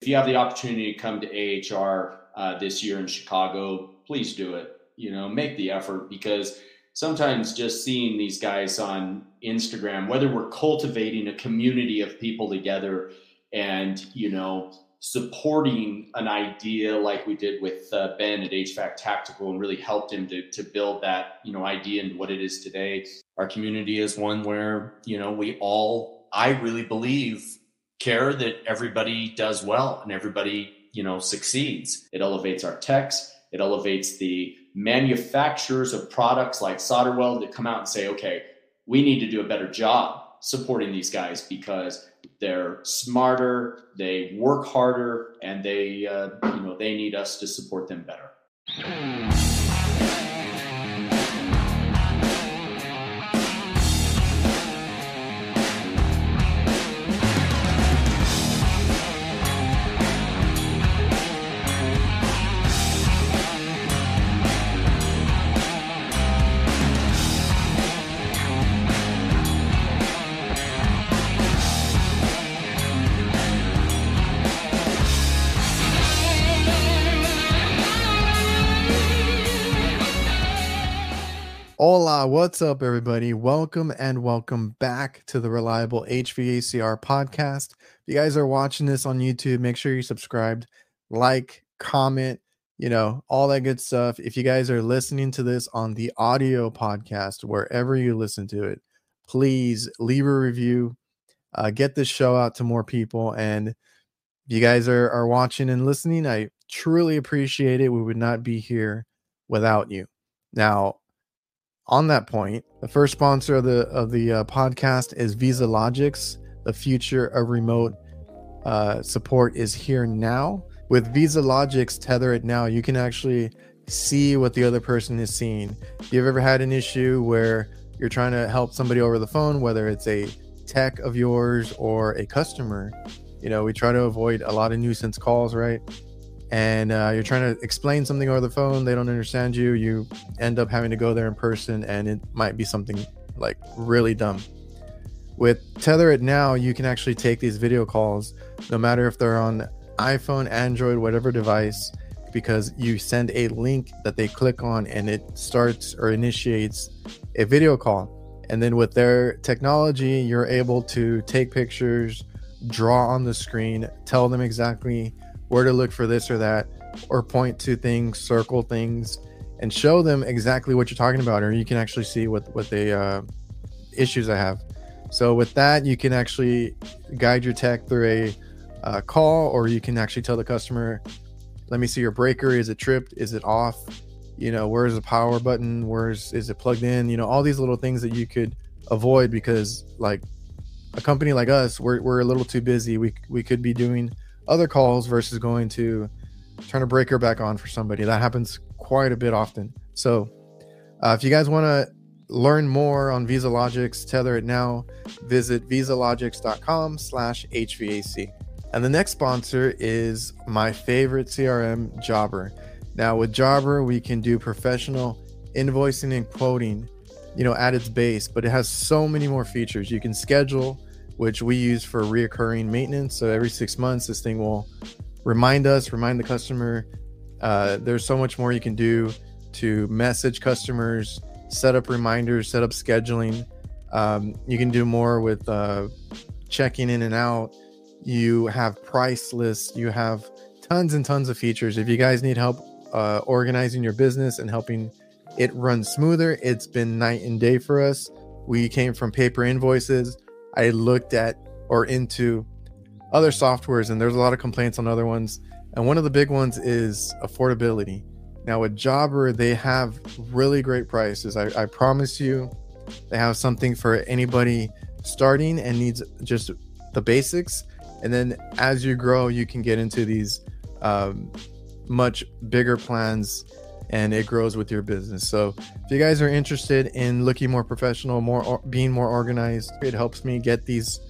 If you have the opportunity to come to AHR uh, this year in Chicago, please do it. You know, make the effort because sometimes just seeing these guys on Instagram, whether we're cultivating a community of people together and, you know, supporting an idea like we did with uh, Ben at HVAC Tactical and really helped him to, to build that, you know, idea and what it is today. Our community is one where, you know, we all, I really believe, care that everybody does well and everybody, you know, succeeds. It elevates our techs. It elevates the manufacturers of products like Solderweld that come out and say, okay, we need to do a better job supporting these guys because they're smarter, they work harder, and they uh, you know they need us to support them better. Hola, what's up, everybody? Welcome and welcome back to the Reliable HVACR podcast. If you guys are watching this on YouTube, make sure you're subscribed, like, comment, you know, all that good stuff. If you guys are listening to this on the audio podcast, wherever you listen to it, please leave a review, uh, get this show out to more people. And if you guys are, are watching and listening, I truly appreciate it. We would not be here without you. Now, on that point, the first sponsor of the of the uh, podcast is Vizalogix. The future of remote uh, support is here now. With Vizalogix, tether it now. You can actually see what the other person is seeing. If you've ever had an issue where you're trying to help somebody over the phone, whether it's a tech of yours or a customer, you know, we try to avoid a lot of nuisance calls, right? And uh, you're trying to explain something over the phone, they don't understand you. You end up having to go there in person, and it might be something like really dumb. With TethrIT Now, you can actually take these video calls, no matter if they're on iPhone, Android, whatever device, because you send a link that they click on and it starts or initiates a video call. And then with their technology, you're able to take pictures, draw on the screen, tell them exactly where to look for this or that, or point to things, circle things, and show them exactly what you're talking about, or you can actually see what what the uh, issues I have. So with that, you can actually guide your tech through a uh, call, or you can actually tell the customer, "Let me see your breaker. Is it tripped? Is it off? You know, where's the power button? Where's is it plugged in? You know, all these little things that you could avoid because like a company like us, we're we're a little too busy. We we could be doing other calls versus going to turn a breaker back on for somebody. That happens quite a bit often. So, uh, if you guys want to learn more on Vizalogix, tether it now, visit vizalogix.com slash HVAC. And the next sponsor is my favorite CRM, Jobber. Now, with Jobber, we can do professional invoicing and quoting, you know, at its base, but it has so many more features. You can schedule which we use for reoccurring maintenance. So every six months, this thing will remind us, remind the customer. Uh, there's so much more you can do to message customers, set up reminders, set up scheduling. Um, you can do more with uh, checking in and out. You have price lists. You have tons and tons of features. If you guys need help uh, organizing your business and helping it run smoother, it's been night and day for us. We came from paper invoices I looked at or into other softwares, and there's a lot of complaints on other ones. And one of the big ones is affordability. Now, with Jobber, they have really great prices. I, I promise you, they have something for anybody starting and needs just the basics. And then as you grow, you can get into these um, much bigger plans and it grows with your business. So if you guys are interested in looking more professional, more being more organized, it helps me get these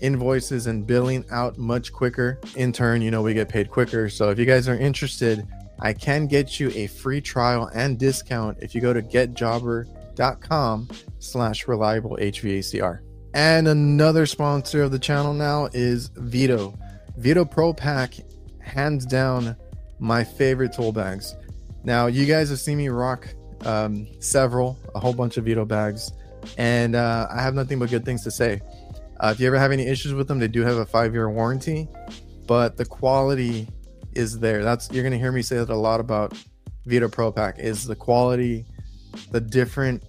invoices and billing out much quicker. In turn, you know, we get paid quicker. So if you guys are interested, I can get you a free trial and discount if you go to getjobber.com slash reliable HVACR. And another sponsor of the channel now is Veto. Veto Pro Pac hands down my favorite tool bags. Now, you guys have seen me rock um, several, a whole bunch of Veto bags, and uh, I have nothing but good things to say. Uh, if you ever have any issues with them, they do have a five year warranty, but the quality is there. That's you're gonna hear me say that a lot about Veto Pro Pac is the quality, the different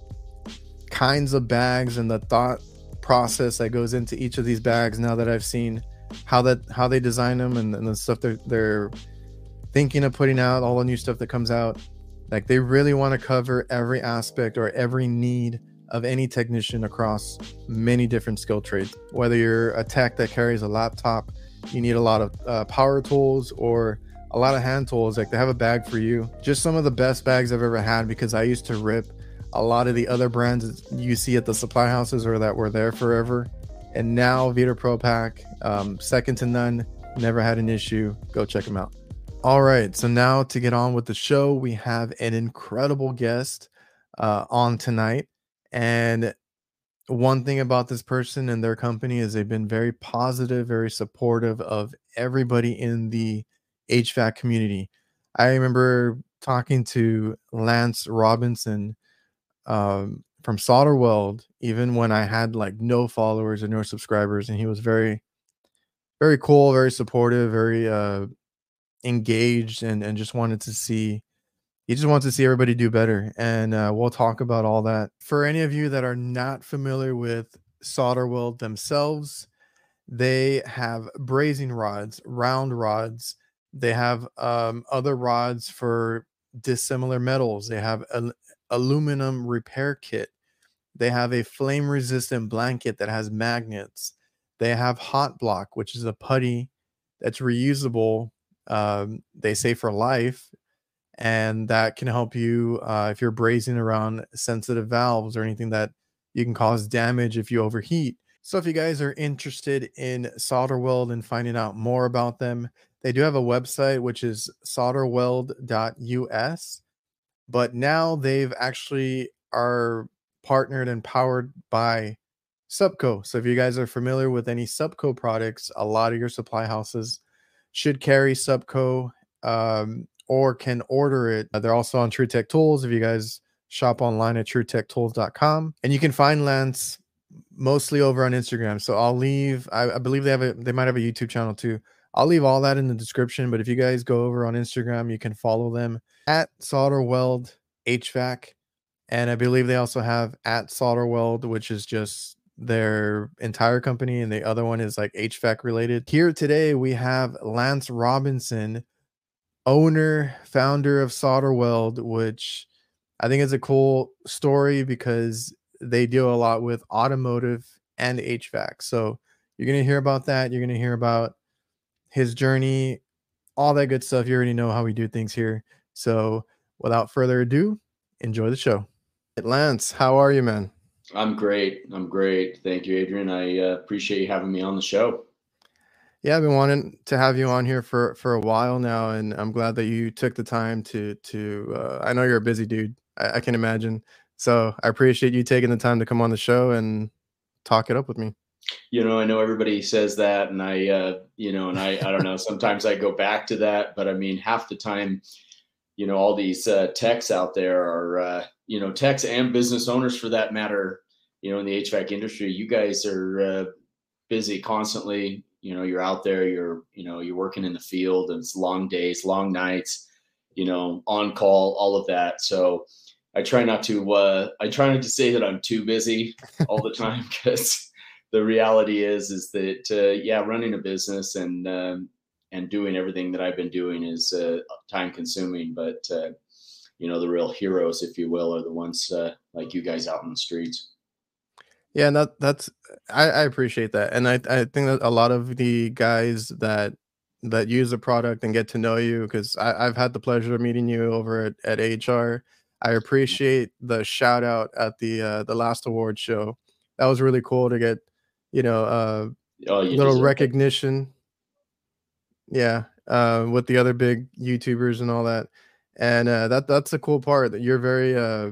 kinds of bags, and the thought process that goes into each of these bags. Now that I've seen how that how they design them and, and the stuff they're they're thinking of putting out, all the new stuff that comes out, like they really want to cover every aspect or every need of any technician across many different skill trades. Whether you're a tech that carries a laptop, you need a lot of uh, power tools or a lot of hand tools, like they have a bag for you. Just some of the best bags I've ever had because I used to rip a lot of the other brands you see at the supply houses or that were there forever. And now Veto Pro Pac, um, second to none, never had an issue. Go check them out. All right, so now to get on with the show, we have an incredible guest uh, on tonight. And one thing about this person and their company is they've been very positive, very supportive of everybody in the HVAC community. I remember talking to Lance Robinson um, from Solderweld, even when I had like no followers or no subscribers, and he was very, very cool, very supportive, very uh, engaged, and and just wanted to see he just wants to see everybody do better. And uh, we'll talk about all that. For any of you that are not familiar with Solder Solderweld themselves, they have brazing rods, round rods. They have um, other rods for dissimilar metals. They have an aluminum repair kit. They have a flame resistant blanket that has magnets. They have hot block, which is a putty that's reusable. Um, they say for life and that can help you uh, if you're brazing around sensitive valves or anything that you can cause damage if you overheat. So if you guys are interested in solder weld and finding out more about them, they do have a website which is solderweld.us, but now they've actually are partnered and powered by subco So if you guys are familiar with any subco products, a lot of your supply houses should carry Subco Um, or can order it. They're also on True Tech Tools if you guys shop online at truetechtools.com. And you can find Lance mostly over on Instagram. So I'll leave, I, I, believe they have a, they might have a YouTube channel too. I'll leave all that in the description. But if you guys go over on Instagram, you can follow them at Solder Weld HVAC. And I believe they also have at Solder Weld, which is just their entire company. And the other one is like HVAC related. Here today, we have Lance Robinson owner, founder of Solder Weld, which I think is a cool story because they deal a lot with automotive and HVAC. So you're going to hear about that. You're going to hear about his journey, all that good stuff. You already know how we do things here. So without further ado, enjoy the show. Lance, how are you, man? I'm great. I'm great. Thank you, Adrian. I uh, appreciate you having me on the show. Yeah, I've been wanting to have you on here for for a while now, and I'm glad that you took the time to to. Uh, I know you're a busy dude. I, I can imagine. So I appreciate you taking the time to come on the show and talk it up with me. You know, I know everybody says that, and I, uh, you know, and I, I don't know. Sometimes I go back to that, but I mean, half the time, you know, all these uh, techs out there are, uh, you know, techs and business owners for that matter. You know, in the HVAC industry, you guys are uh, busy constantly. You know you're out there you're you know you're working in the field and it's long days long nights you know on call all of that. So i try not to uh i try not to say that i'm too busy all the time because the reality is is that uh, yeah running a business and um, and doing everything that i've been doing is uh, time consuming but uh, you know the real heroes if you will are the ones uh, like you guys out in the streets yeah, and that that's I, I appreciate that, and I I think that a lot of the guys that that use the product and get to know you because I've had the pleasure of meeting you over at, at AHR. I appreciate the shout out at the uh, the last award show. That was really cool to get, you know, uh, oh, you little recognition. It. Yeah, uh, with the other big YouTubers and all that, and uh, that that's the cool part that you're very uh,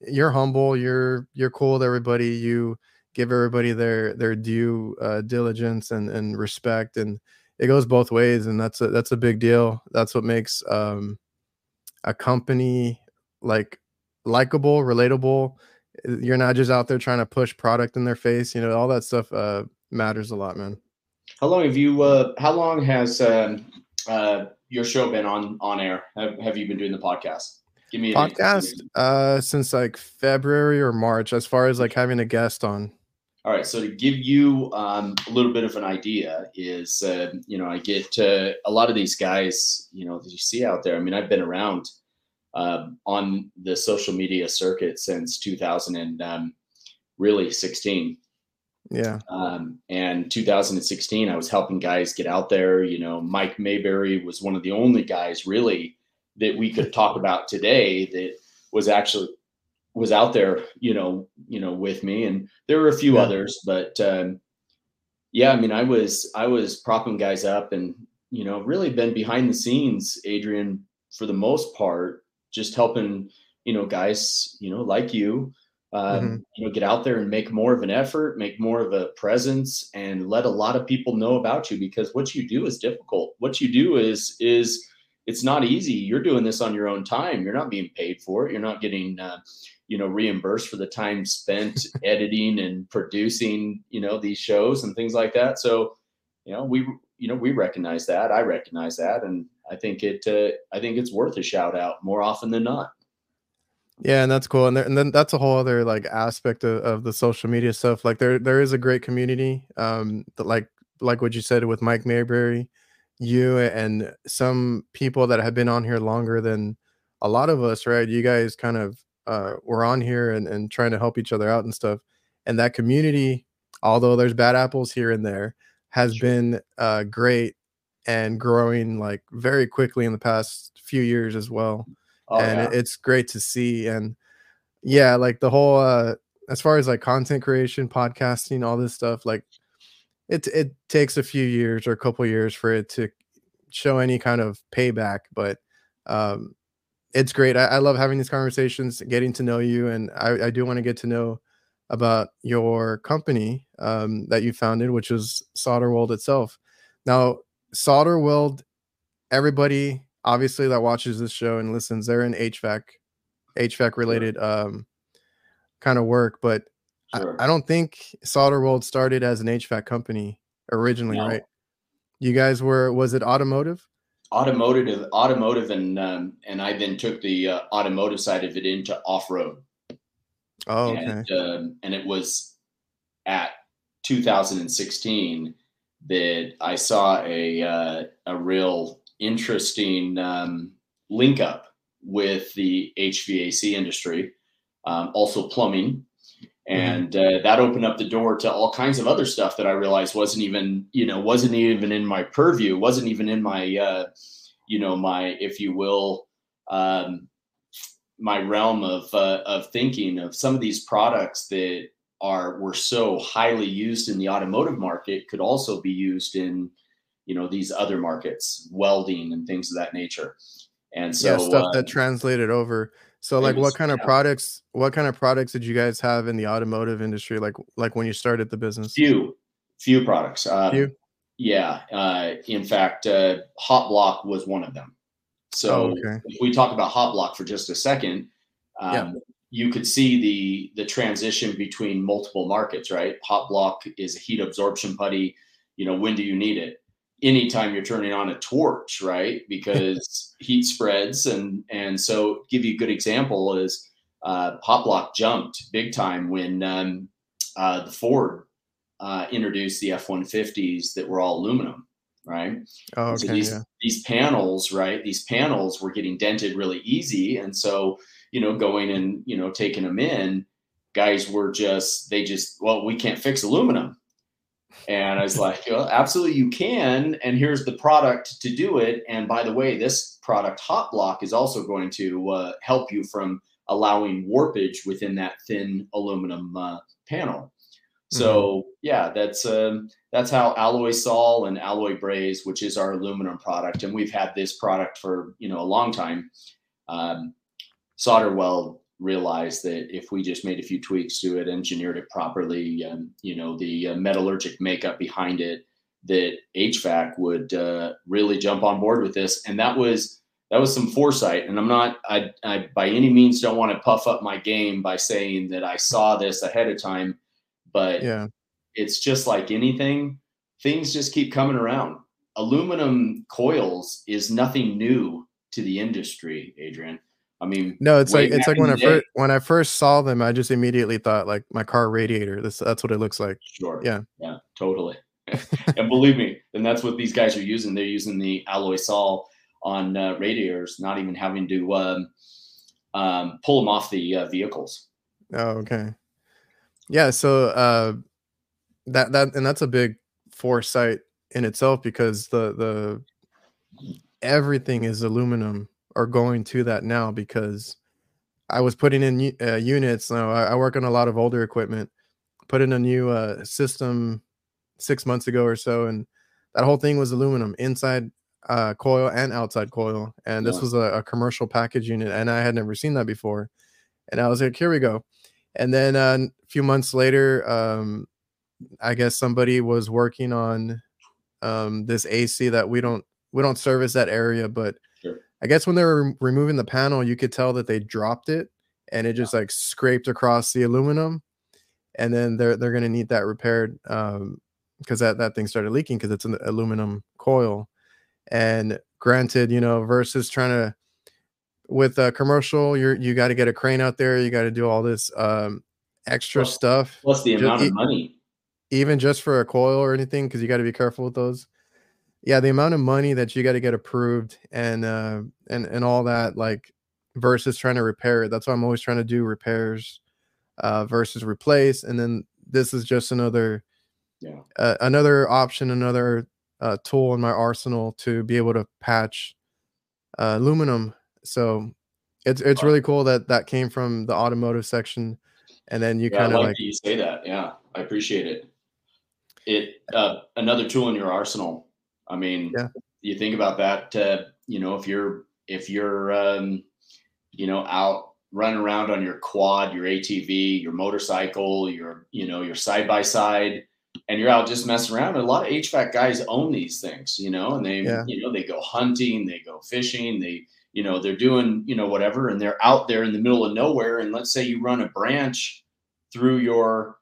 you're humble you're you're cool with everybody you give everybody their their due uh, diligence and and respect and it goes both ways, and that's a that's a big deal. That's what makes um, a company like likable, relatable. Uh, you're not just out there trying to push product in their face. You know, all that stuff uh, matters a lot, man. How long have you? Uh, how long has um, uh, your show been on on air? Have, have you been doing the podcast? Give me podcast uh, since like February or March. As far as like having a guest on. All right. So to give you um, a little bit of an idea, is uh, you know I get uh, a lot of these guys you know that you see out there. I mean, I've been around uh, on the social media circuit since 2000 and um, really 16. Yeah. Um, and 2016, I was helping guys get out there. You know, Mike Mayberry was one of the only guys really that we could talk about today that was actually was out there. You know, you know, with me, and there were a few yeah. others, but um, yeah, I mean, I was I was propping guys up, and you know, really been behind the scenes, Adrian, for the most part, just helping you know guys you know like you um, mm-hmm. you know get out there and make more of an effort make more of a presence and let a lot of people know about you because what you do is difficult what you do is is it's not easy you're doing this on your own time you're not being paid for it you're not getting uh, you know reimbursed for the time spent editing and producing you know these shows and things like that so you know we you know we recognize that i recognize that and I think it uh, I think it's worth a shout out more often than not. Yeah, and that's cool. And, there, and then that's a whole other like aspect of, of the social media stuff. Like there there is a great community. Um that like like what you said with Mike Mayberry, you and some people that have been on here longer than a lot of us, right? You guys kind of uh were on here and, and trying to help each other out and stuff. And that community, although there's bad apples here and there, has sure. been uh great and growing like very quickly in the past few years as well. Oh, and yeah. it's great to see. And yeah, like the whole uh as far as like content creation, podcasting, all this stuff, like it it takes a few years or a couple years for it to show any kind of payback, but um it's great. I, I love having these conversations, getting to know you, and I, I do want to get to know about your company um, that you founded, which is Solderweld itself. Now, solder weld everybody obviously that watches this show and listens they're in hvac hvac related um kind of work but sure. I, I, don't think solder weld started as an hvac company originally no. right you guys were was it automotive automotive automotive and um, and i then took the uh, automotive side of it into off-road oh okay. and, uh, and it was at 2016 that I saw a uh, a real interesting um, link up with the HVAC industry, um, also plumbing. And uh, that opened up the door to all kinds of other stuff that I realized wasn't even you know wasn't even in my purview, wasn't even in my uh, you know my if you will. Um, my realm of uh, of thinking of some of these products that are were so highly used in the automotive market could also be used in you know these other markets welding and things of that nature and so yeah, stuff that translated over so like what kind of products what kind of products did you guys have in the automotive industry like like when you started the business few few products uh, few? yeah uh, in fact uh, hot block was one of them so oh, okay. if we talk about hot block for just a second um, yeah you could see the the transition between multiple markets, right? Hot block is a heat absorption putty. You know, when do you need it? Anytime you're turning on a torch, right? Because heat spreads, and and so give you a good example is uh, hot block jumped big time when um, uh, the Ford uh, introduced the F-150s that were all aluminum, right? Oh, okay, so these yeah. these panels, right? These panels were getting dented really easy, and so you know, going and, you know, taking them in, guys were just, they just, well, we can't fix aluminum. And I was like, well, absolutely you can. And here's the product to do it. And by the way, this product, Hot Block, is also going to uh, help you from allowing warpage within that thin aluminum uh, panel. So mm-hmm. yeah, that's um, that's how Alloy Sol and Alloy Braze, which is our aluminum product, and we've had this product for you know a long time. Um, Solderweld realized that if we just made a few tweaks to it, engineered it properly, um, you know, the uh, metallurgic makeup behind it, that HVAC would uh, really jump on board with this, and that was that was some foresight. And I'm not I, I by any means don't want to puff up my game by saying that I saw this ahead of time, but Yeah. it's just like anything, things just keep coming around. Aluminum coils is nothing new to the industry, Adrian. I mean, No, it's like it's like when I first when I first saw them, I just immediately thought like my car radiator. This that's what it looks like. Sure. Yeah. Yeah, totally. and believe me, and that's what these guys are using. They're using the alloy sol on uh, radiators, not even having to um, um, pull them off the uh, vehicles. Oh, okay. Yeah, so uh that that and that's a big foresight in itself because the the everything is aluminum or going to that now because I was putting in uh, units. Now I, I work on a lot of older equipment. Put in a new uh, system six months ago or so, and that whole thing was aluminum inside uh, coil and outside coil. And this Yeah. was a, a commercial package unit, and I had never seen that before. And I was like, here we go. And then uh, a few months later, um, I guess somebody was working on um, this AC that we don't we don't service that area, but. I guess when they were rem- removing the panel, you could tell that they dropped it and it just like scraped across the aluminum, and then they're they're gonna need that repaired um, because that that thing started leaking because it's an aluminum coil. And granted, you know, versus trying to with a commercial, you're you got to get a crane out there, you got to do all this um, extra Plus- stuff Plus the amount e- of money. even just for a coil or anything because you got to be careful with those yeah the amount of money that you got to get approved and uh and and all that like versus trying to repair it that's why i'm always trying to do repairs uh versus replace and then this is just another Yeah. uh, another option another uh, tool in my arsenal to be able to patch uh, aluminum so it's it's really cool that that came from the automotive section and then you Yeah, kind of like, like you say that. Yeah, I appreciate it. It uh, another tool in your arsenal. I mean, Yeah. you think about that. Uh, you know, if you're if you're um, you know out running around on your quad, your ATV, your motorcycle, your you know your side by side, and you're out just messing around. A lot of HVAC guys own these things, you know, and they Yeah. you know they go hunting, they go fishing, they you know they're doing you know whatever, and they're out there in the middle of nowhere. And let's say you run a branch through your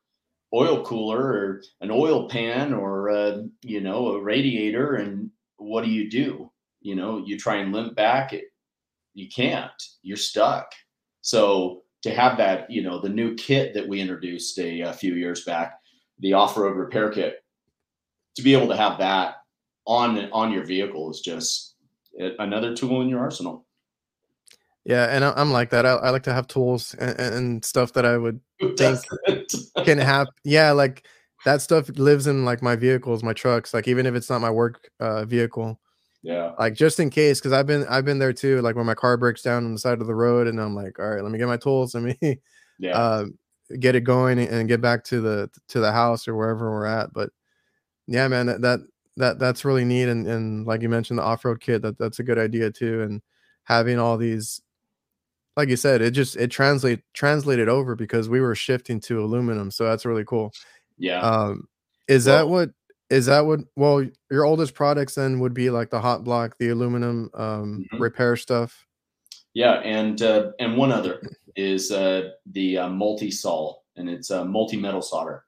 oil cooler or an oil pan or uh, you know a radiator and what do you do? You know you try and limp back it you can't you're stuck. So to have that you know the new kit that we introduced a, a few years back the off-road repair kit to be able to have that on on your vehicle is just another tool in your arsenal Yeah, and I, I'm like that. I, I like to have tools and, and- stuff that I would think can happen. Yeah, like that stuff lives in like my vehicles, my trucks. Like even if it's not my work uh, vehicle, yeah like just in case, because I've been I've been there too. Like when my car breaks down on the side of the road, and I'm like, all right, let me get my tools. Let me yeah uh, get it going and- and get back to the to the house or wherever we're at. But yeah, man, that that, that that's really neat. And and like you mentioned, the off road kit, that that's a good idea too. And having all these, like you said, it just it translate translated over because we were shifting to aluminum, so that's really cool. yeah Um, is that what is that what? Well, your oldest products then would be like the hot block, the aluminum um, Mhm. repair stuff. Yeah, and uh, and one other is uh, the uh, multi-sol, and it's a multi-metal solder.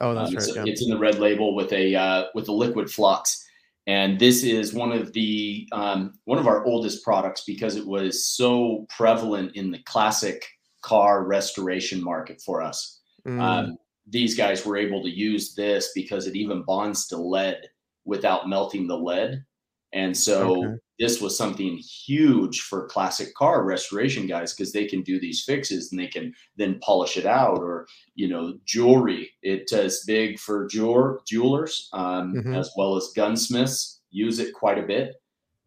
Oh, that's Um, it's, right. Yeah. it's in the red label with a uh, with a liquid flux, and this is one of the um, one of our oldest products because it was so prevalent in the classic car restoration market for us. Mm, Um, these guys were able to use this because it even bonds to lead without melting the lead. And so Okay. This was something huge for classic car restoration guys because they can do these fixes and they can then polish it out or, you know, jewelry. It is big for jewel- jewelers um, Mhm. as well as gunsmiths use it quite a bit.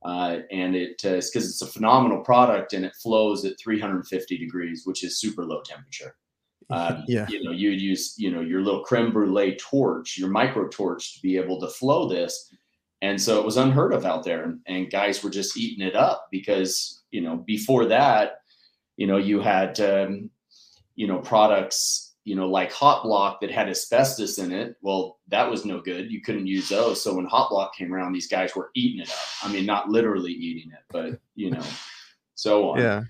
Uh, and it is because it's a phenomenal product and it flows at 350 degrees, which is super low temperature. Um, yeah. you know, you'd use, you know, your little creme brulee torch, your micro torch to be able to flow this. And so it was unheard of out there. And, guys were just eating it up because, you know, before that, you know, you had, um, you know, products you know, like Hot Block that had asbestos in it. Well, that was no good. You couldn't use those. So when Hot Block came around, these guys were eating it up. I mean, not literally eating it, but you know, so on. Yeah.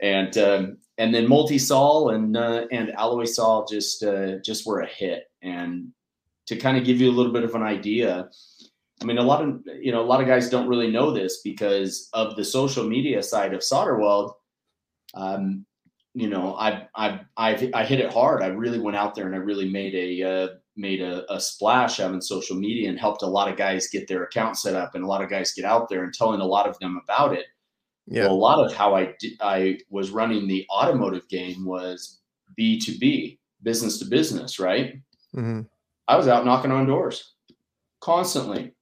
And um, and then multi-sol and uh, and alloy sol just uh, just were a hit. And to kind of give you a little bit of an idea, I mean, a lot of you know a lot of guys don't really know this because of the social media side of Solder Weld. Um, you know, I I I I hit it hard. I really went out there and I really made a uh, made a, a, splash having social media and helped a lot of guys get their account set up and a lot of guys get out there and telling a lot of them about it. Yeah. Well, a lot of how I did, I was running the automotive game was B two B, business to business, right? Mm-hmm. I was out knocking on doors constantly.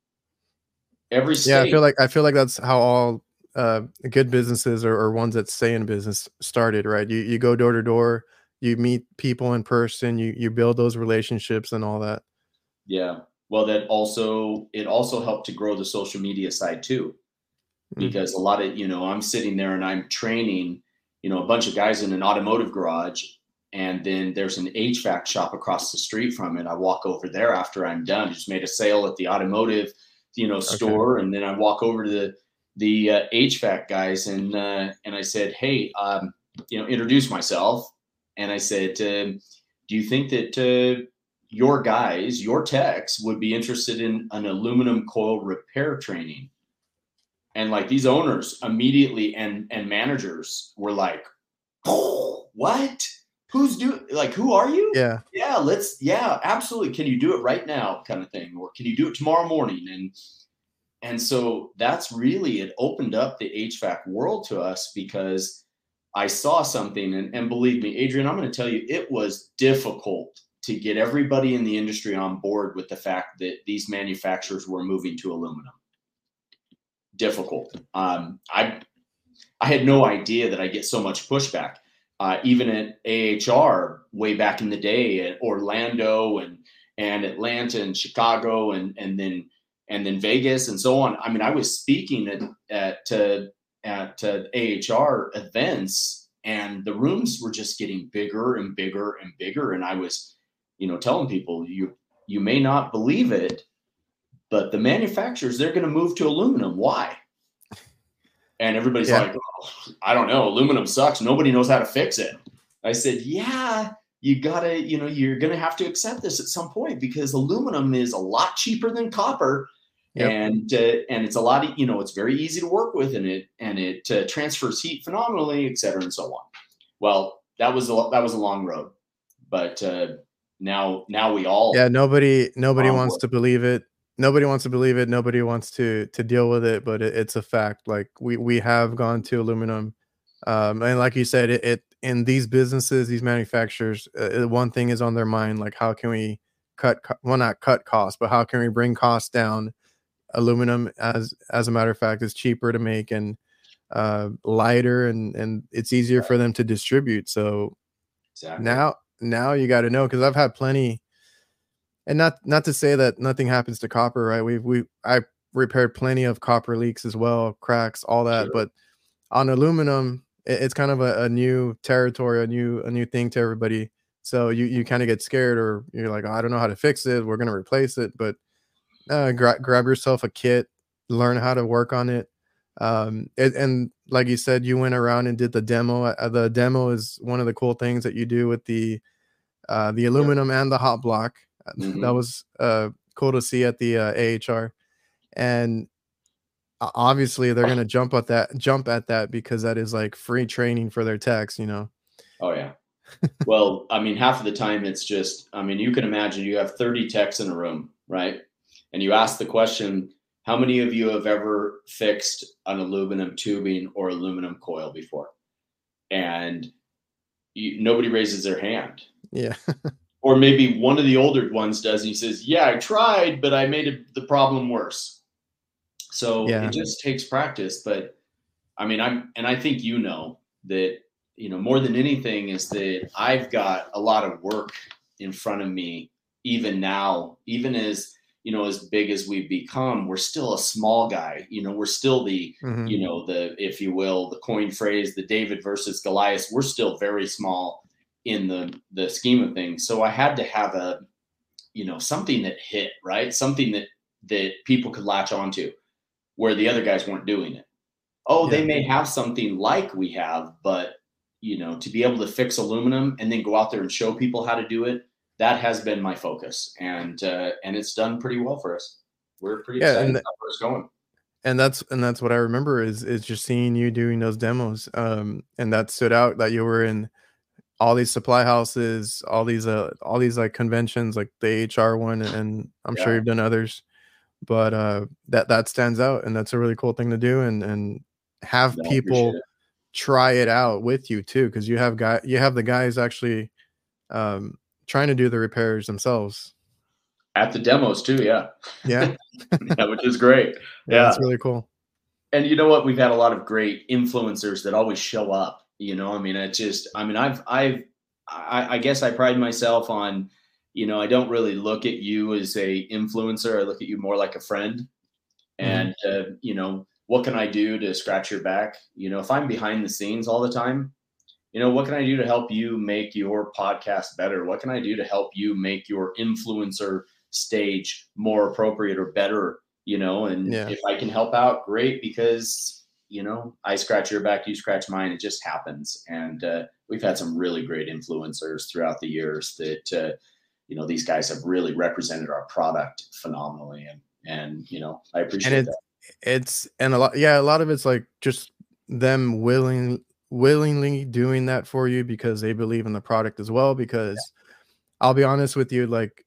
Every state. yeah, I feel like I feel like that's how all uh, good businesses or, or ones that stay in business started, right? You you go door to door, you meet people in person, you you build those relationships and all that. Yeah. Well, that also it also helped to grow the social media side too, mm. because mm-hmm. a lot of you know I'm sitting there and I'm training you know a bunch of guys in an automotive garage, and then there's an HVAC shop across the street from it. I walk over there after I'm done. Just made a sale at the automotive you know store, okay. and then I walk over to the the uh, HVAC guys and uh, and I said, hey, um, you know, introduce myself, and I said, uh, do you think that uh, your guys, your techs, would be interested in an aluminum coil repair training? And like these owners immediately and and managers were like, oh, what? Who's doing like who are you? Yeah. Yeah, let's yeah, absolutely. Can you do it right now? kind of thing. Or can you do it tomorrow morning? And and so that's really, it opened up the HVAC world to us because I saw something. And, and believe me, Adrian, I'm going to tell you, it was difficult to get everybody in the industry on board with the fact that these manufacturers were moving to aluminum. Difficult. Um, I I had no idea that I get so much pushback. Uh, even at AHR way back in the day at Orlando and and Atlanta and Chicago and and then and then Vegas and so on. I mean, I was speaking at at uh, at uh, AHR events, and the rooms were just getting bigger and bigger and bigger. And I was, you know, telling people you you may not believe it, but the manufacturers they're going to move to aluminum. Why? And everybody's yeah. like, I don't know, aluminum sucks. Nobody knows how to fix it. I said, yeah, you gotta, you know, you're gonna have to accept this at some point because aluminum is a lot cheaper than copper Yep. And uh, and it's a lot of you know it's very easy to work with and it and it uh, transfers heat phenomenally, et cetera, and so on. Well, that was a that was a long road, but uh, now now we all yeah nobody nobody wants board. to believe it. Nobody wants to believe it. Nobody wants to to deal with it, but it, it's a fact. Like we we have gone to aluminum, um, and like you said, it, it in these businesses, these manufacturers, uh, one thing is on their mind: like how can we cut well not cut costs, but how can we bring costs down? aluminum as as a matter of fact is cheaper to make and uh, lighter and and it's easier for them to distribute so exactly. now now you got to know because i've had plenty and not not to say that nothing happens to copper right we've we i repaired plenty of copper leaks as well cracks all that sure. but on aluminum it, it's kind of a, a, new territory a new a new thing to everybody so you you kind of get scared or you're like oh, i don't know how to fix it we're going to replace it but uh, gra- grab yourself a kit, learn how to work on it. Um, it, and like you said, you went around and did the demo. Uh, the demo is one of the cool things that you do with the uh, the aluminum and the hot block. Mm-hmm. That was uh, cool to see at the uh, AHR, and obviously they're gonna jump at that jump at that because that is like free training for their techs. You know. Oh yeah. well, I mean, half of the time it's just. I mean, you can imagine you have thirty techs in a room, right? and you ask the question, how many of you have ever fixed an aluminum tubing or aluminum coil before? And you, nobody raises their hand. Yeah. or maybe one of the older ones does. And he says, Yeah, I tried, but I made it, the problem worse. So yeah. it just takes practice. But I mean, I'm, and I think you know that, you know, more than anything is that I've got a lot of work in front of me, even now, even as, you know as big as we've become we're still a small guy you know we're still the mm-hmm. you know the if you will the coin phrase the david versus goliath we're still very small in the the scheme of things. So I had to have a, you know, something that hit right, something that that people could latch onto, where the other guys weren't doing it. Oh, yeah. they may have something like we have, but you know, to be able to fix aluminum and then go out there and show people how to do it, that has been my focus, and uh, and it's done pretty well for us. We're pretty yeah, excited about where it's going and that's and that's what I remember is is just seeing you doing those demos. Um, and that stood out that you were in all these supply houses, all these uh all these like conventions like the AHR one and I'm yeah. sure you've done others. But uh that that stands out and that's a really cool thing to do and and have yeah, people try it out with you too because you have guy you have the guys actually um trying to do the repairs themselves. At the demos too yeah. Yeah. Yeah which is great. Yeah, that's really cool. And you know what? We've had a lot of great influencers that always show up you know, I mean, it's just, I mean, I've, I've, I, I guess I pride myself on, you know, I don't really look at you as a influencer. I look at you more like a friend. Mm-hmm. And uh, you know, what can I do to scratch your back? You know, if I'm behind the scenes all the time, you know, what can I do to help you make your podcast better? What can I do to help you make your influencer stage more appropriate or better? You know, and yeah. if I can help out, great, because you know, I scratch your back, you scratch mine. It just happens. And uh, we've had some really great influencers throughout the years that, uh, you know, these guys have really represented our product phenomenally. And, and, you know, I appreciate and it's, that. It's, and a lot, yeah, a lot of it's like just them willing, willingly doing that for you because they believe in the product as well. Because yeah. I'll be honest with you, like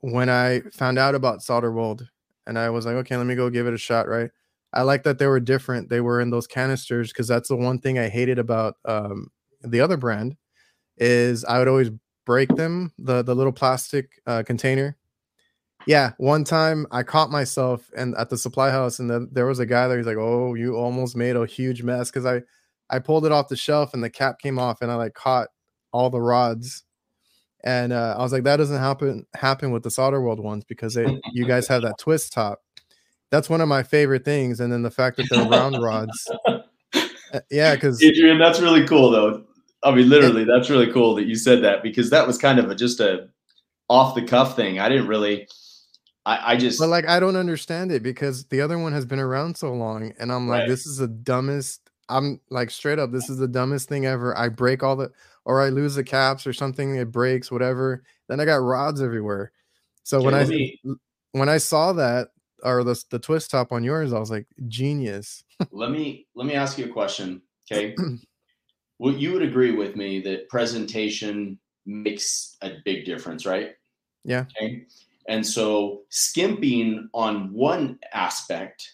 when I found out about Solderweld and I was like, okay, let me go give it a shot. Right I like that they were different. They were in those canisters because that's the one thing I hated about um, the other brand is I would always break them the the little plastic uh, container. Yeah, one time I caught myself and at the supply house and the, there was a guy there. He's like, "Oh, you almost made a huge mess," because I I pulled it off the shelf and the cap came off and I like caught all the rods. And uh, I was like, that doesn't happen happen with the Solderweld ones because you guys have that twist top that's one of my favorite things. And then the fact that they're round rods. Uh, yeah, because Adrian, that's really cool though. I mean, literally, that's really cool that you said that because that was kind of a, just a off the cuff thing. I didn't really. I, I just. But like, I don't understand it because the other one has been around so long, and I'm like, right. this is the dumbest. I'm like straight up, this is the dumbest thing ever. I break all the, or I lose the caps or something, it breaks, whatever. Then I got rods everywhere. So when I when I saw that, or the the twist top on yours, I was like, genius. let me let me ask you a question. Okay. well, you would agree with me that presentation makes a big difference, right? Yeah. Okay. And so skimping on one aspect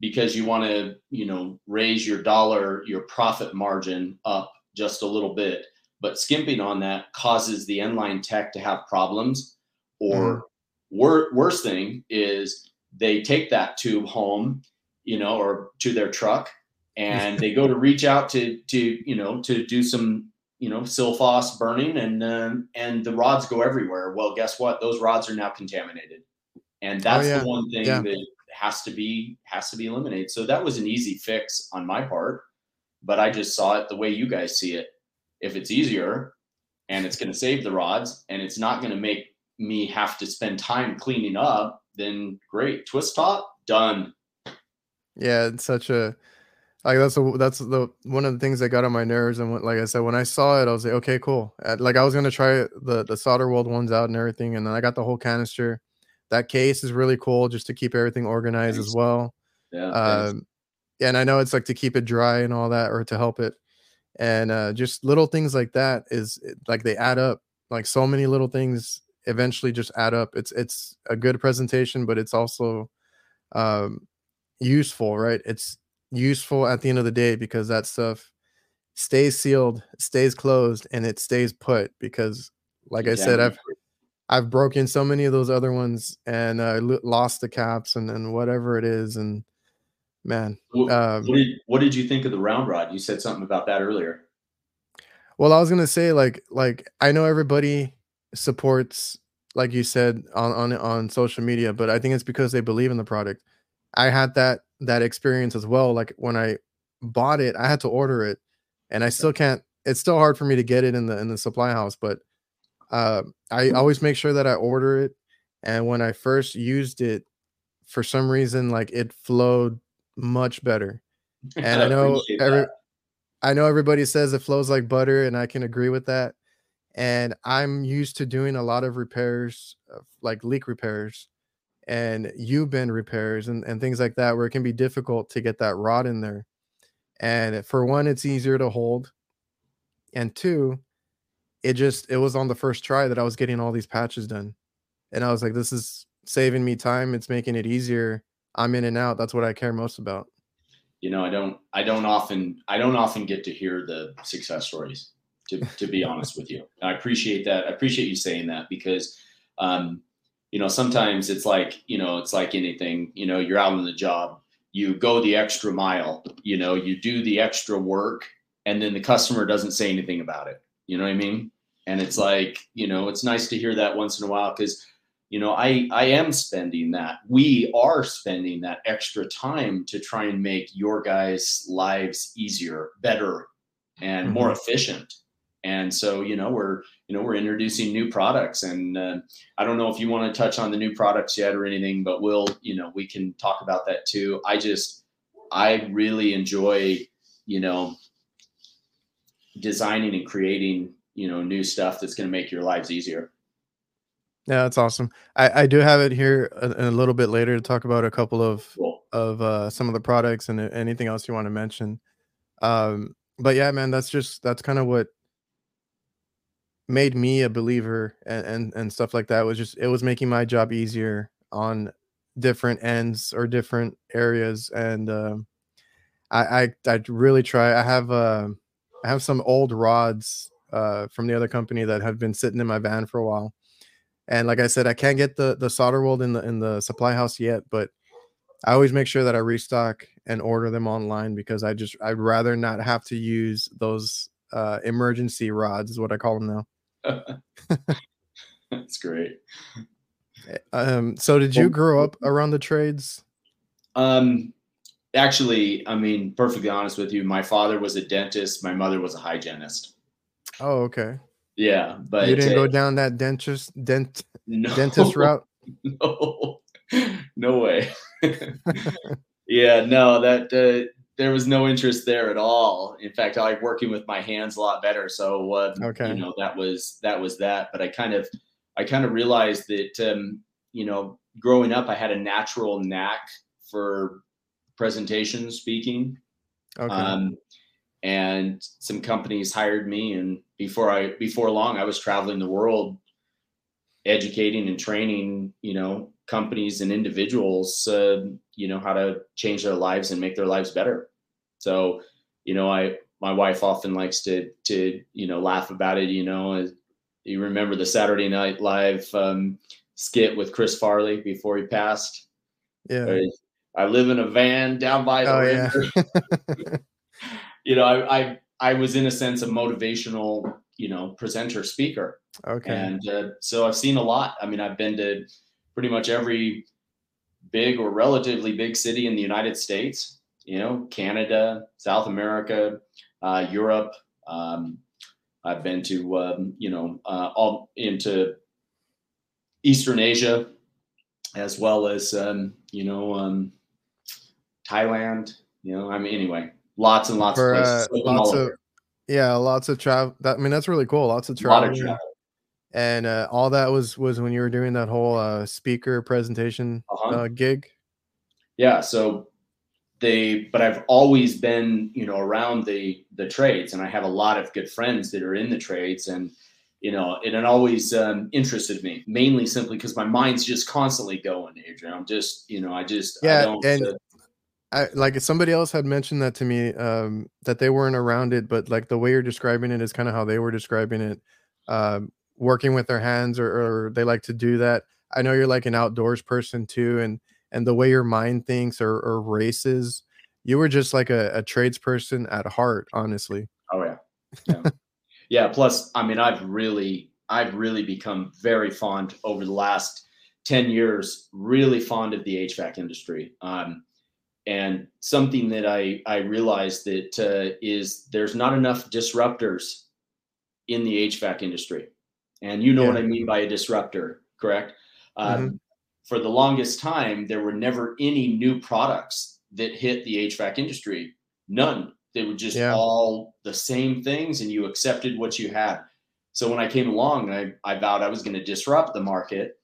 because you want to, you know, raise your dollar, your profit margin up just a little bit, but skimping on that causes the inline tech to have problems. Or mm. wor- worst thing is they take that tube home, you know, or to their truck, and they go to reach out to to you know to do some you know silphos burning, and um, and the rods go everywhere. Well, guess what? Those rods are now contaminated, and oh, that's oh, yeah. the one thing yeah. that has to be has to be eliminated. So that was an easy fix on my part, but I just saw it the way you guys see it. If it's easier and it's going to save the rods and it's not going to make me have to spend time cleaning up then great. Twist top, done. Yeah, it's such a like that's a, that's the one of the things that got on my nerves. And what, like I said, when I saw it, I was like, okay, cool. Like I was gonna try the the Solderweld ones out and everything, and then I got the whole canister. That case is really cool, just to keep everything organized as well. Yeah. Um, and I know it's like to keep it dry and all that, or to help it. And uh, just little things like that is like they add up. Like so many little things eventually just add up. It's it's a good presentation, but it's also um, useful, right? It's useful at the end of the day because that stuff stays sealed, stays closed, and it stays put. Because, like I said, I've I've broken so many of those other ones and uh, lost the caps and and whatever it is, and man, what, um, what, did what did you think of the round rod? You said something about that earlier. Well, I was gonna say like like I know everybody supports like you said on on on social media but i think it's because they believe in the product i had that that experience as well like when i bought it i had to order it and i still can't it's still hard for me to get it in the in the supply house, but uh, I always make sure that I order it. And when I first used it, for some reason, like it flowed much better. And I know every, I know everybody says it flows like butter, and I can agree with that. And I'm used to doing a lot of repairs, uh, like leak repairs and U-bend repairs and, and things like that, where it can be difficult to get that rod in there. And for one, it's easier to hold. And two, it just it was on the first try that I was getting all these patches done. And I was like, this is saving me time. It's making it easier. I'm in and out. That's what I care most about. You know, I don't I don't often I don't often get to hear the success stories to to be honest with you. And I appreciate that. I appreciate you saying that because um, you know, sometimes it's like, you know, it's like anything, you know, you're out on the job, you go the extra mile, you know, you do the extra work and then the customer doesn't say anything about it. You know what I mean? And it's like, you know, it's nice to hear that once in a while because, you know, I I am spending that. We are spending that extra time to try and make your guys' lives easier, better, and mm-hmm. more efficient and so you know we're you know we're introducing new products. And uh, i don't know if you want to touch on the new products yet or anything but we'll you know we can talk about that too. I just i really enjoy you know designing and creating you know new stuff that's going to make your lives easier. Yeah that's awesome. I i do have it here a, a little bit later to talk about a couple of cool. of uh some of the products and anything else you want to mention. Um but yeah man that's just that's kind of what made me a believer and, and and stuff like that was just it was making my job easier on different ends or different areas and um, I, I i really try i have uh i have some old rods uh from the other company that have been sitting in my van for a while and like i said i can't get the the Solderweld in the in the supply house yet but i always make sure that i restock and order them online because i just i'd rather not have to use those uh emergency rods is what i call them now That's great. Um, so did you grow up around the trades? Um, actually, I mean, perfectly honest with you, my father was a dentist. My mother was a hygienist. Oh, okay. Yeah, but you didn't uh, go down that dentist dent no, dentist route. No, no way. yeah, no, that uh, there was no interest there at all. In fact, I like working with my hands a lot better. So, uh, okay. you know, that was that was that. But I kind of, I kind of realized that, um, you know, growing up, I had a natural knack for presentation speaking. Okay. Um, and some companies hired me, and before I before long, I was traveling the world, educating and training, you know, companies and individuals, uh, you know, how to change their lives and make their lives better. So, you know, I my wife often likes to to you know laugh about it. You know, you remember the Saturday Night Live um, skit with Chris Farley before he passed. Yeah. I live in a van down by the oh, river. Yeah. you know, I, I I was in a sense a motivational, you know, presenter speaker. Okay. And uh, so I've seen a lot. I mean, I've been to pretty much every big or relatively big city in the United States, you know, Canada, South America, uh, Europe. Um, I've been to, um, you know, uh, all into Eastern Asia, as well as, um, you know, um, Thailand. You know, I mean, anyway, lots and lots For, of places. Uh, lots of, yeah, lots of travel. I mean, that's really cool. Lots of travel. Of travel and uh, all that was was when you were doing that whole uh, speaker presentation uh-huh. uh, gig. Yeah, so they, but I've always been, you know, around the the trades, and I have a lot of good friends that are in the trades, and you know, and it always um, interested me, mainly simply because my mind's just constantly going, Adrian. I'm just, you know, I just, yeah, I and. Uh, I, like somebody else had mentioned that to me um, that they weren't around it, but like the way you're describing it is kind of how they were describing it. Um, working with their hands or, or they like to do that. I know you're like an outdoors person too, and and the way your mind thinks or, or races, you were just like a, a tradesperson at heart, honestly. Oh yeah. Yeah. yeah. Plus, I mean, I've really, I've really become very fond over the last 10 years, really fond of the HVAC industry. Um, and something that I I realized that uh, is there's not enough disruptors in the HVAC industry, and you know yeah. what I mean by a disruptor, correct? Mm-hmm. Um, for the longest time, there were never any new products that hit the HVAC industry. None. They were just yeah. all the same things, and you accepted what you had. So when I came along, I, I vowed I was going to disrupt the market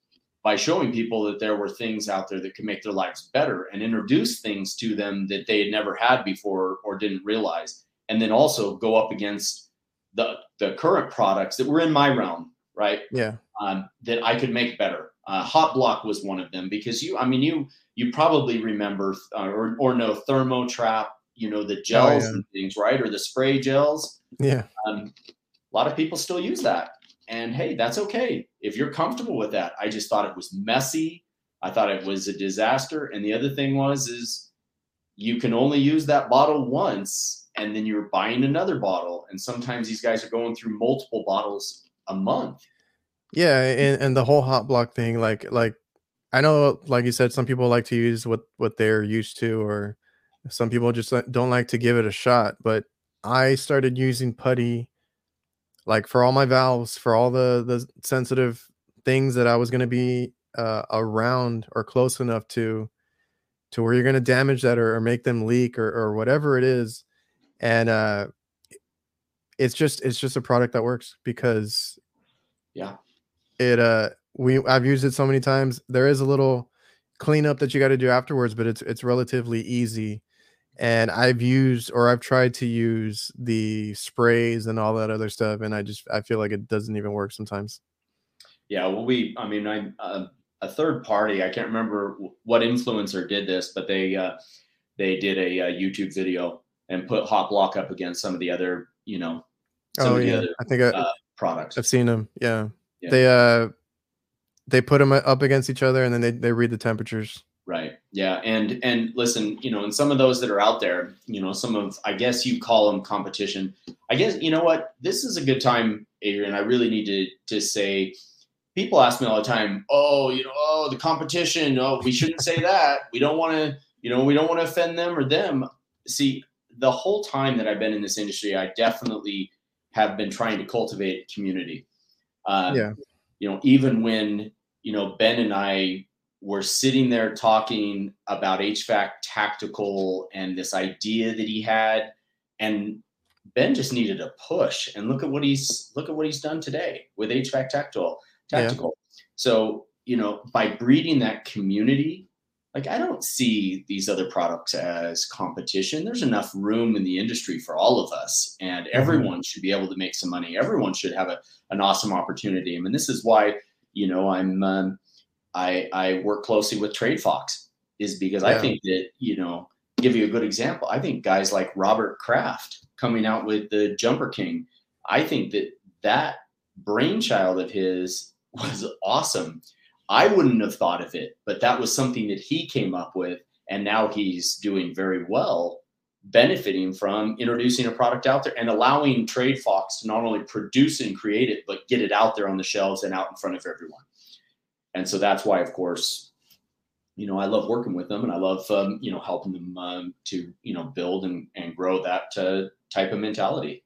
by showing people that there were things out there that could make their lives better and introduce things to them that they had never had before or didn't realize. And then also go up against the the current products that were in my realm, right? Yeah. Um, that I could make better. Uh, Hot Block was one of them because you, I mean, you you probably remember uh, or or know Thermotrap, you know the oh, gels oh, yeah. and things, right? Or the spray gels. Yeah. Um, a lot of people still use that. And hey, that's okay. If you're comfortable with that. I just thought it was messy. I thought it was a disaster. And the other thing was is you can only use that bottle once and then you're buying another bottle. And sometimes these guys are going through multiple bottles a month. Yeah, and, and the whole hot block thing, like like I know, like you said, some people like to use what what they're used to, or some people just don't like to give it a shot. But I started using putty like for all my valves, for all the the sensitive things that I was going to be uh, around or close enough to to where you're going to damage that or, or, make them leak or, or whatever it is and uh it's just it's just a product that works because yeah it uh we i've used it so many times there is a little cleanup that you got to do afterwards but it's it's relatively easy and I've used or I've tried to use the sprays and all that other stuff, and I just I feel like it doesn't even work sometimes. Yeah, well, we I mean I uh, a third party I can't remember what influencer did this, but they uh, they did a, a, YouTube video and put Hot Block up against some of the other you know some oh, of the yeah. other I think I, uh, products. I've seen them. Yeah. yeah, they uh they put them up against each other and then they they read the temperatures. Right. Yeah. And and listen, you know, and some of those that are out there, you know, some of I guess you call them competition. I guess you know what? This is a good time, Adrian. I really need to to say people ask me all the time, oh, you know, oh, the competition. Oh, we shouldn't say that. We don't want to, you know, we don't want to offend them or them. See, the whole time that I've been in this industry, I definitely have been trying to cultivate community. Uh, yeah. You know, even when you know Ben and I were sitting there talking about HVAC tactical and this idea that he had. And Ben just needed a push. And look at what he's look at what he's done today with HVAC tactical tactical. Yeah. So, you know, by breeding that community, like I don't see these other products as competition. There's enough room in the industry for all of us, and mm-hmm. everyone should be able to make some money. Everyone should have a, an awesome opportunity. I mean, this is why, you know, I'm um, I, I work closely with TradeFox is because yeah. I think that, you know, give you a good example. I think guys like Robert Kraft coming out with the Jumper King, I think that that brainchild of his was awesome. I wouldn't have thought of it, but that was something that he came up with. And now he's doing very well, benefiting from introducing a product out there and allowing TradeFox to not only produce and create it, but get it out there on the shelves and out in front of everyone and so that's why, of course, you know, I love working with them and I love, um, you know, helping them um, to, you know, build and, and grow that uh, type of mentality.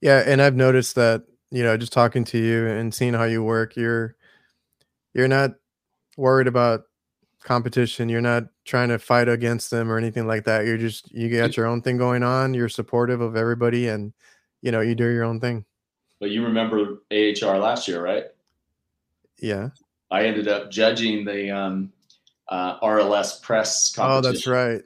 Yeah. And I've noticed that, you know, just talking to you and seeing how you work, you're, you're not worried about competition. You're not trying to fight against them or anything like that. You're just, you got your own thing going on. You're supportive of everybody and, you know, you do your own thing. But you remember AHR last year, right? Yeah. I ended up judging the um, uh, RLS press competition. Oh, that's right.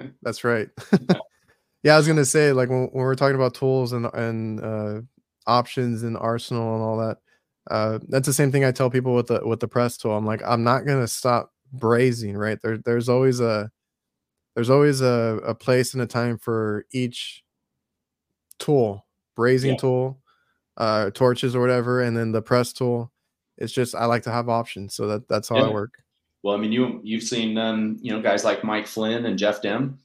That's right. yeah, I was gonna say like when, when we're talking about tools and and uh, options and arsenal and all that. Uh, that's the same thing I tell people with the with the press tool. I'm like, I'm not gonna stop brazing. Right there, there's always a there's always a, a place and a time for each tool, brazing yeah. tool, uh, torches or whatever, and then the press tool it's just I like to have options, so that that's how yeah. I work. Well, I mean, you you've seen um, you know guys like Mike Flynn and Jeff Dem.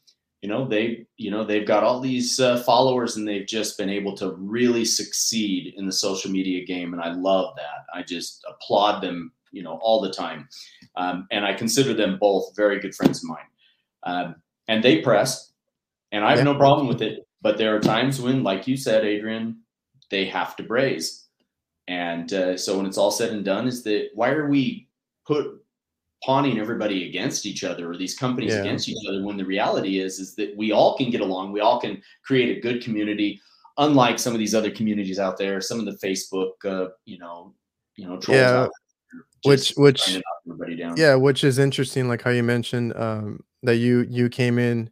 You know they you know they've got all these uh, followers and they've just been able to really succeed in the social media game, and I love that. I just applaud them, you know, all the time, um, and I consider them both very good friends of mine. Um, and they press, and I have Yeah. no problem with it. But there are times when, like you said, Adrian, they have to braze, and uh, so when it's all said and done, is that why are we put pawning everybody against each other or these companies Yeah. against each other when the reality is is that we all can get along we all can create a good community unlike some of these other communities out there some of the facebook uh, you know you know trolls Yeah, which- which- trying to knock everybody down Yeah, which is interesting, like how you mentioned um, that you you came in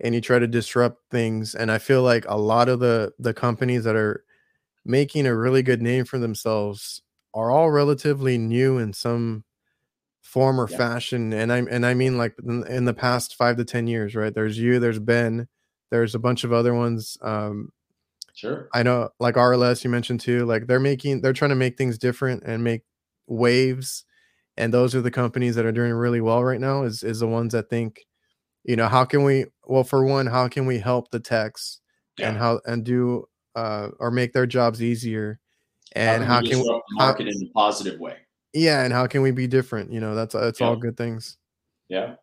and you try to disrupt things, and I feel like a lot of the the companies that are making a really good name for themselves are all relatively new in some form or Yeah. fashion, and I and I mean like in, in the past five to ten years, right? There's you, there's Ben, there's a bunch of other ones. Um, sure I know like RLS you mentioned too, like they're making they're trying to make things different and make waves. And those are the companies that are doing really well right now is is the ones that think, you know, how can we well for one, how can we help the techs and how and do uh or make their jobs easier and we how can we the how- market in a positive way yeah, and how can we be different? You know, that's that's all good things. yeah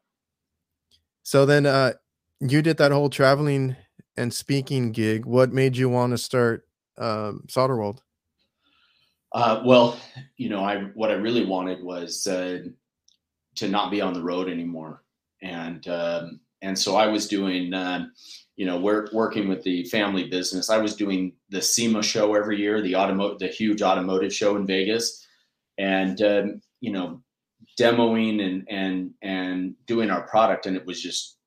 So then uh you did that whole traveling and speaking gig. What made you want to start um Solderweld? Uh, well, you know, I what I really wanted was uh, to not be on the road anymore, and um, and so I was doing, um, you know, we're working with the family business. I was doing the SEMA show every year, the automotive, the huge automotive show in Vegas, and um, you know, demoing and and and doing our product, and it was just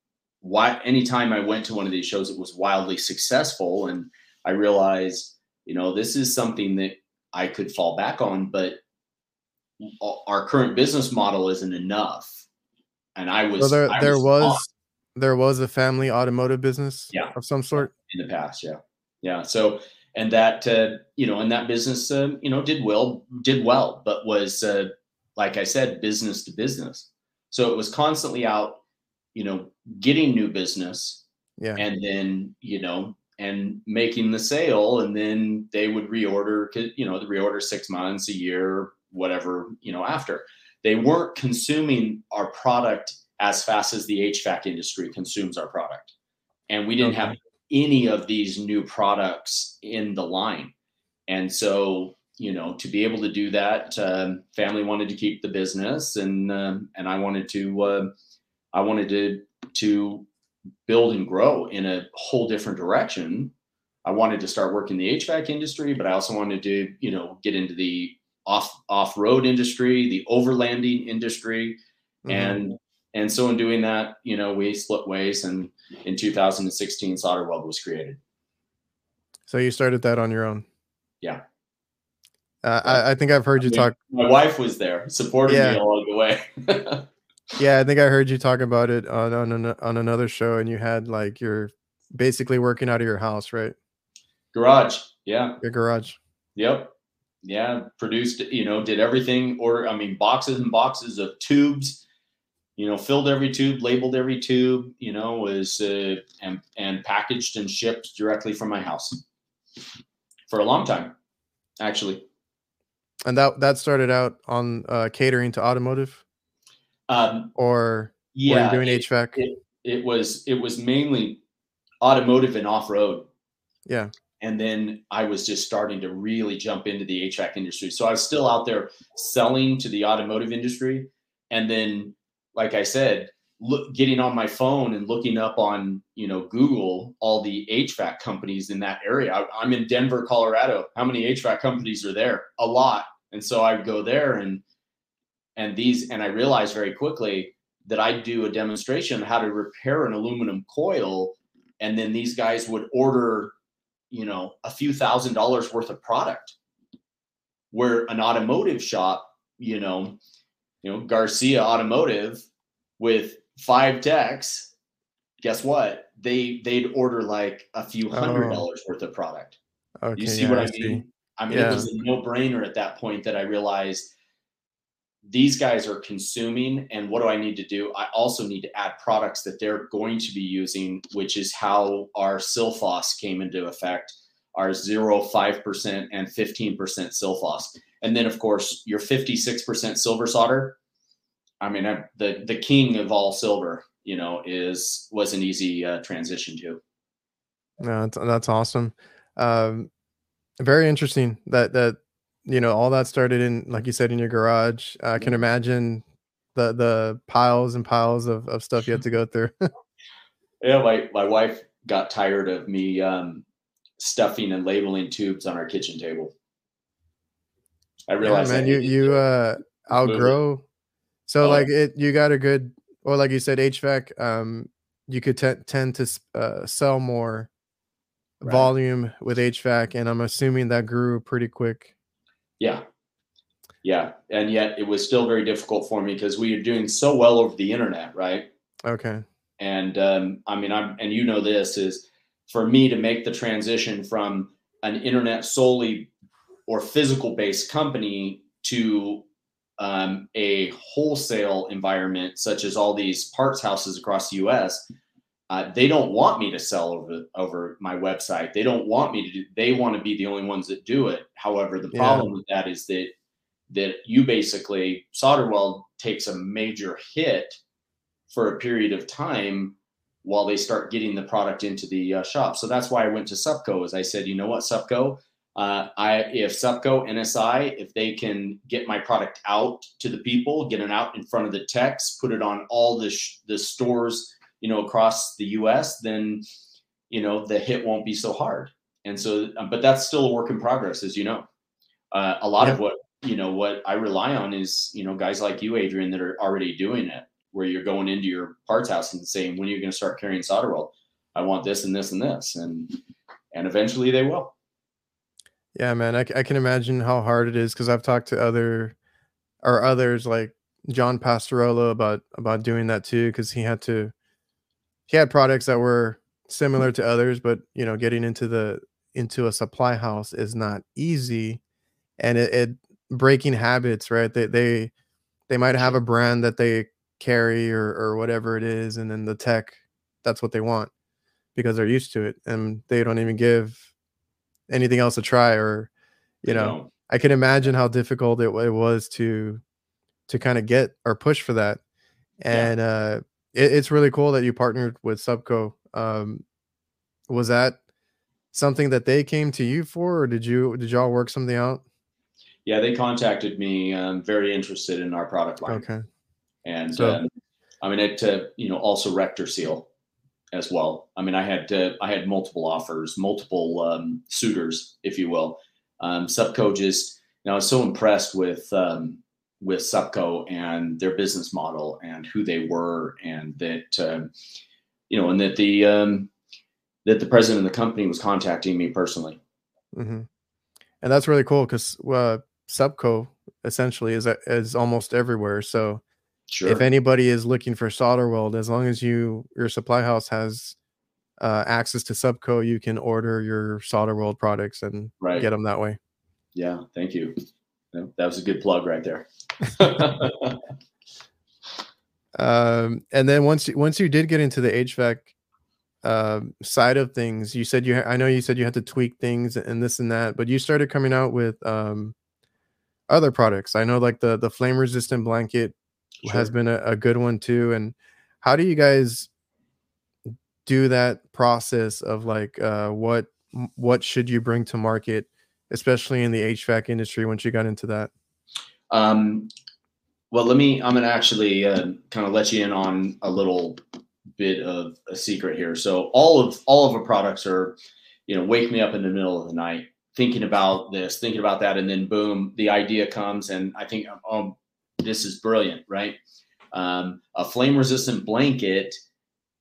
why. Anytime I went to one of these shows, it was wildly successful, and I realized, you know, this is something that I could fall back on, but our current business model isn't enough. And I was So there I there was was there was a family automotive business Yeah. of some sort. in the past, yeah, yeah. So and that uh, you know, and that business uh, you know did well, did well, but was uh, like I said, business to business. So it was constantly out, you know, getting new business, Yeah. and then you know and making the sale and then they would reorder you know the reorder six months a year whatever you know after they weren't consuming our product as fast as the hvac industry consumes our product and we didn't have Okay. Any of these new products in the line and so you know to be able to do that um, family wanted to keep the business and um, and i wanted to uh, i wanted to to build and grow in a whole different direction. I wanted to start working the HVAC industry, but I also wanted to, you know, get into the off off road industry, the overlanding industry, Mhm. and and so in doing that, you know, we split ways, and in 2016, Solderweld was created. so you started that on your own. Yeah. Uh, I, I think I've heard you I mean, talk. My wife was there, supported Yeah. me along the way. Yeah, I think I heard you talk about it on on, an, on another show, and you had like you're basically working out of your house, right? Garage, yeah, Your garage. Yep. Yeah. Produced, you know, did everything, order, I mean, boxes and boxes of tubes, you know, filled every tube, labeled every tube, you know, was, uh, and, and packaged and shipped directly from my house for a long time, actually. And that that started out on uh, catering to automotive, Um, or were yeah. you doing it, HVAC? it, it was, it was mainly automotive and off road. yeah. and then I was just starting to really jump into the HVAC industry. So I was still out there selling to the automotive industry, and then, like I said, look, getting on my phone and looking up on you know Google all the HVAC companies in that area. I, I'm in Denver, Colorado. How many HVAC companies are there? A lot. And so I'd go there and and these and I realized very quickly that I'd do a demonstration on how to repair an aluminum coil, and then these guys would order you know a few thousand dollars worth of product where an automotive shop you know you know garcia automotive with five techs guess what they they'd order like a few oh. hundred Oh. dollars worth of product Okay. you see yeah, what i see. mean i mean Yeah. it was a no-brainer at that point that i realized these guys are consuming and what do i need to do i also need to add products that they're going to be using which is how our silphos came into effect our 0 5% and 15% silphos and then of course your 56% silver solder i mean I'm the the king of all silver you know, is was an easy uh, transition to. No, that's, that's awesome. Um, very interesting that that you know all that started in like you said in your garage. I can imagine the the piles and piles of, of stuff you had to go through. yeah, my my wife got tired of me um, stuffing and labeling tubes on our kitchen table. I realized, yeah, man, you you uh outgrow. So oh. like it, you got a good, or like you said, HVAC. Um, you could t- tend to uh, sell more right. volume with HVAC, and I'm assuming that grew pretty quick. Yeah, yeah, and yet it was still very difficult for me because we are doing so well over the internet, right? Okay. And um, I mean, I'm and you know this is for me to make the transition from an internet solely or physical based company to um, a wholesale environment, such as all these parts houses across the U.S., uh, they don't want me to sell over over my website. They don't want me to do. They want to be the only ones that do it. However, the problem yeah. with that is that that you basically Solderweld takes a major hit for a period of time while they start getting the product into the uh, shop. So that's why I went to Supco. As I said, you know what, Supco, uh, I if Supco NSI if they can get my product out to the people, get it out in front of the techs, put it on all the sh- the stores you know across the U.S., then you know the hit won't be so hard. And so, um, but that's still a work in progress, as you know. Uh, a lot yeah. of what you know what I rely on is you know guys like you, Adrian, that are already doing it where you're going into your parts house and saying, when are you going to start carrying Solderweld? I want this and this and this. And, and eventually they will. Yeah, man. I, I can imagine how hard it is. Cause I've talked to other or others like John Pastorola about, about doing that too. Cause he had to, he had products that were similar to others, but you know, getting into the, into a supply house is not easy and it, it breaking habits, right? They, they, they might have a brand that they carry or or whatever it is and then the tech that's what they want because they're used to it and they don't even give anything else to try or you know, know, i can imagine how difficult it, it was to to kind of get or push for that. And yeah. uh it, it's really cool that you partnered with Supco. Um was that something that they came to you for or did you did y'all work something out? Yeah they contacted me um, very interested in our product line. Okay. And so, um, I mean, it to you know also RectorSeal as well. I mean, I had to, I had multiple offers, multiple um, suitors, if you will. Um, just, you know, I was so impressed with um, with Supco and their business model and who they were, and that uh, you know, and that the um, that the president of the company was contacting me personally. Mm-hmm. And that's really cool because uh, Supco essentially is is almost everywhere. So Sure. If anybody is looking for Solderweld, as long as you your supply house has uh, access to Supco, you can order your Solderweld products and right. get them that way. Yeah, thank you. That was a good plug right there. um, and then once you, once you did get into the HVAC uh, side of things, you said you I know you said you had to tweak things and this and that, but you started coming out with um, other products. I know like the the flame resistant blanket sure. has been a, a good one too. And how do you guys do that process of like uh, what what should you bring to market, especially in the HVAC industry once you got into that? Um, well, let me. I'm gonna actually uh, kind of let you in on a little bit of a secret here. So all of all of our products are, you know, wake me up in the middle of the night thinking about this, thinking about that, and then boom, the idea comes, and I think, oh, this is brilliant, right? Um, a flame resistant blanket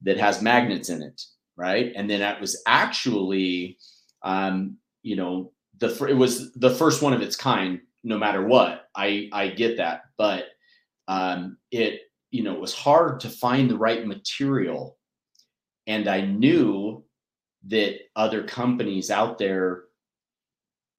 that has magnets in it, right? And then that was actually, um, you know, the it was the first one of its kind. No matter what, I I get that, but um, it you know it was hard to find the right material, and I knew that other companies out there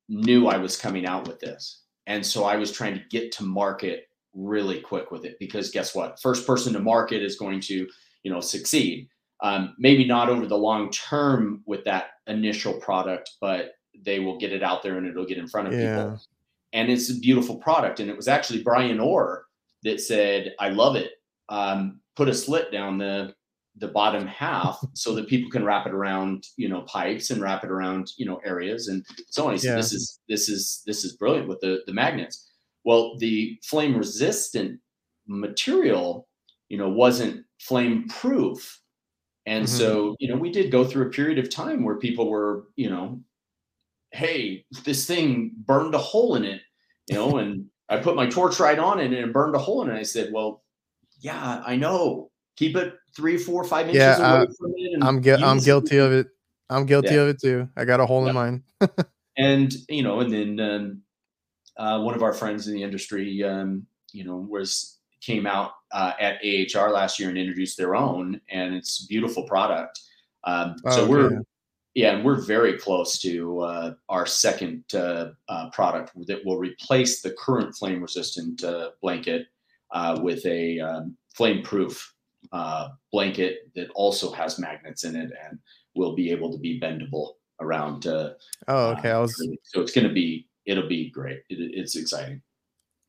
knew I was coming out with this. And so I was trying to get to market really quick with it because guess what? First person to market is going to, you know, succeed. Um, maybe not over the long term with that initial product, but they will get it out there and it'll get in front of yeah. people. And it's a beautiful product. And it was actually Bryan Orr that said, I love it. Um, put a slit down the the bottom half so that people can wrap it around you know pipes and wrap it around you know areas and so on he said Yeah. this is this is this is brilliant with the the magnets well the flame resistant material you know wasn't flame proof and Mhm. so you know we did go through a period of time where people were you know hey this thing burned a hole in it you know and i put my torch right on it and it burned a hole in it i said well yeah i know keep it three four five inches Yeah, away uh, from it and I'm gui- I'm guilty of it. I'm guilty Yeah. of it too. I got a hole Yeah. in mine. and you know and then um, uh, one of our friends in the industry um, you know was came out uh, at ahr last year and introduced their own and it's a beautiful product um, Oh, so we're yeah and we're very close to uh, our second uh, uh, product that will replace the current flame resistant uh, blanket uh, with a um, flame proof uh, blanket that also has magnets in it and will be able to be bendable around uh, Oh, okay. I was so it's going to be it'll be great. It, it's exciting.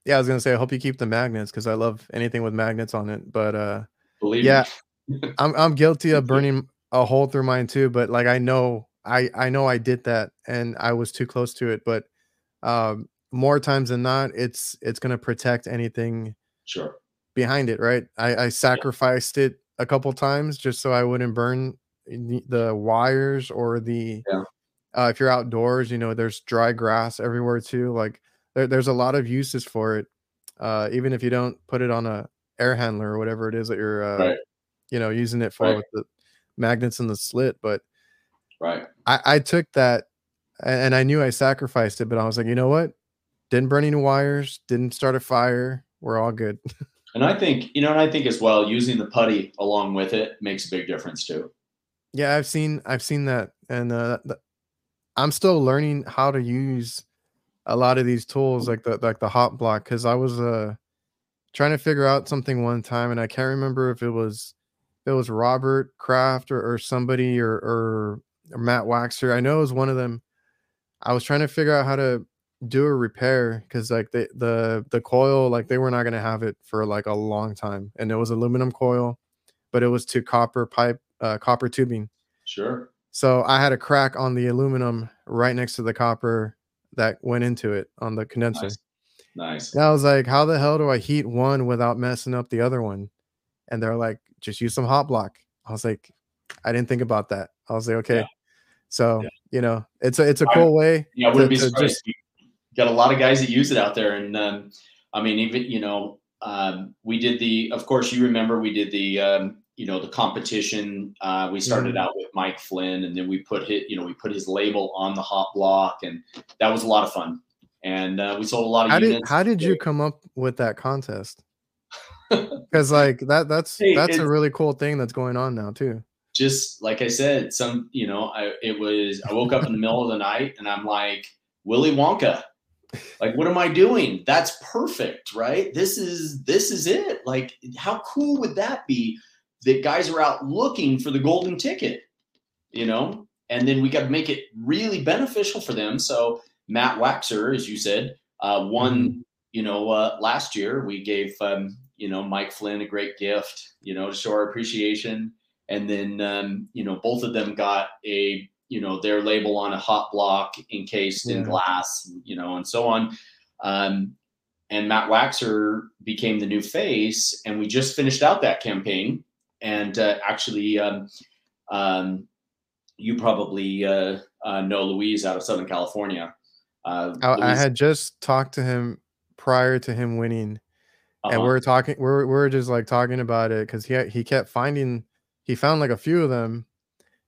yeah, I was gonna say I hope you keep the magnets because I love anything with magnets on it. But uh, Believe Yeah. I'm I'm guilty of burning a hole through mine too. But like I know I I know I did that and I was too close to it. But um, more times than not, it's it's gonna protect anything Sure. behind it, right? I, I sacrificed it a couple times just so I wouldn't burn the, the wires or the. Yeah. Uh, if you're outdoors, you know there's dry grass everywhere too. Like there, there's a lot of uses for it. Uh, even if you don't put it on a air handler or whatever it is that you're, uh, Right. you know, using it for Right. with the magnets in the slit. But Right. I, I took that and I knew I sacrificed it, but I was like, you know what? Didn't burn any wires, didn't start a fire. We're all good. And I think you know, and I think as well, using the putty along with it makes a big difference too. Yeah, I've seen I've seen that, and uh, th- I'm still learning how to use a lot of these tools, like the like the hot block, because I was uh trying to figure out something one time, and I can't remember if it was it was Robert Kraft or, or somebody or, or or Matt Waxer. I know it was one of them. I was trying to figure out how to do a repair because like the the the coil like they were not gonna have it for like a long time, and it was aluminum coil, but it was to copper pipe uh, copper tubing. Sure. So I had a crack on the aluminum right next to the copper that went into it on the condenser. Nice. Nice. And I was like, how the hell do I heat one without messing up the other one? And they're like, just use some hot block. I was like, I didn't think about that. I was like, okay. Yeah. So, Yeah. you know, it's a it's a I- cool way. Yeah, I wouldn't to- be surprised. just- got a lot of guys that use it out there, and um, I mean, even you know, um, we did the. Of course, you remember we did the. Um, you know the competition. Uh, we started Mhm. out with Mike Flynn, and then we put his, you know, we put his label on the hot block, and that was a lot of fun. And uh, we sold a lot of How did how did you come up with that contest? Because like that that's Hey, that's a really cool thing that's going on now too. just like I said, some you know, I it was I woke up in the middle of the night and I'm like Willy Wonka. Like what am I doing? That's perfect, right? This is this is it. Like how cool would that be that guys are out looking for the golden ticket, you know? And then we got to make it really beneficial for them. So Matt Waxer, as you said, uh, won, you know, uh, last year. We gave, um, you know, Mike Flynn a great gift, you know, to show our appreciation. And then um, you know both of them got a you know their label on a hot block encased in glass you know and so on. Um, and matt waxer became the new face and we just finished out that campaign and uh, actually um, um, you probably uh, uh, know louise out of southern california uh, I, I had just talked to him prior to him winning, and uh-huh. we are talking. We're we're just like talking about it because he had- he kept finding. He found like a few of them.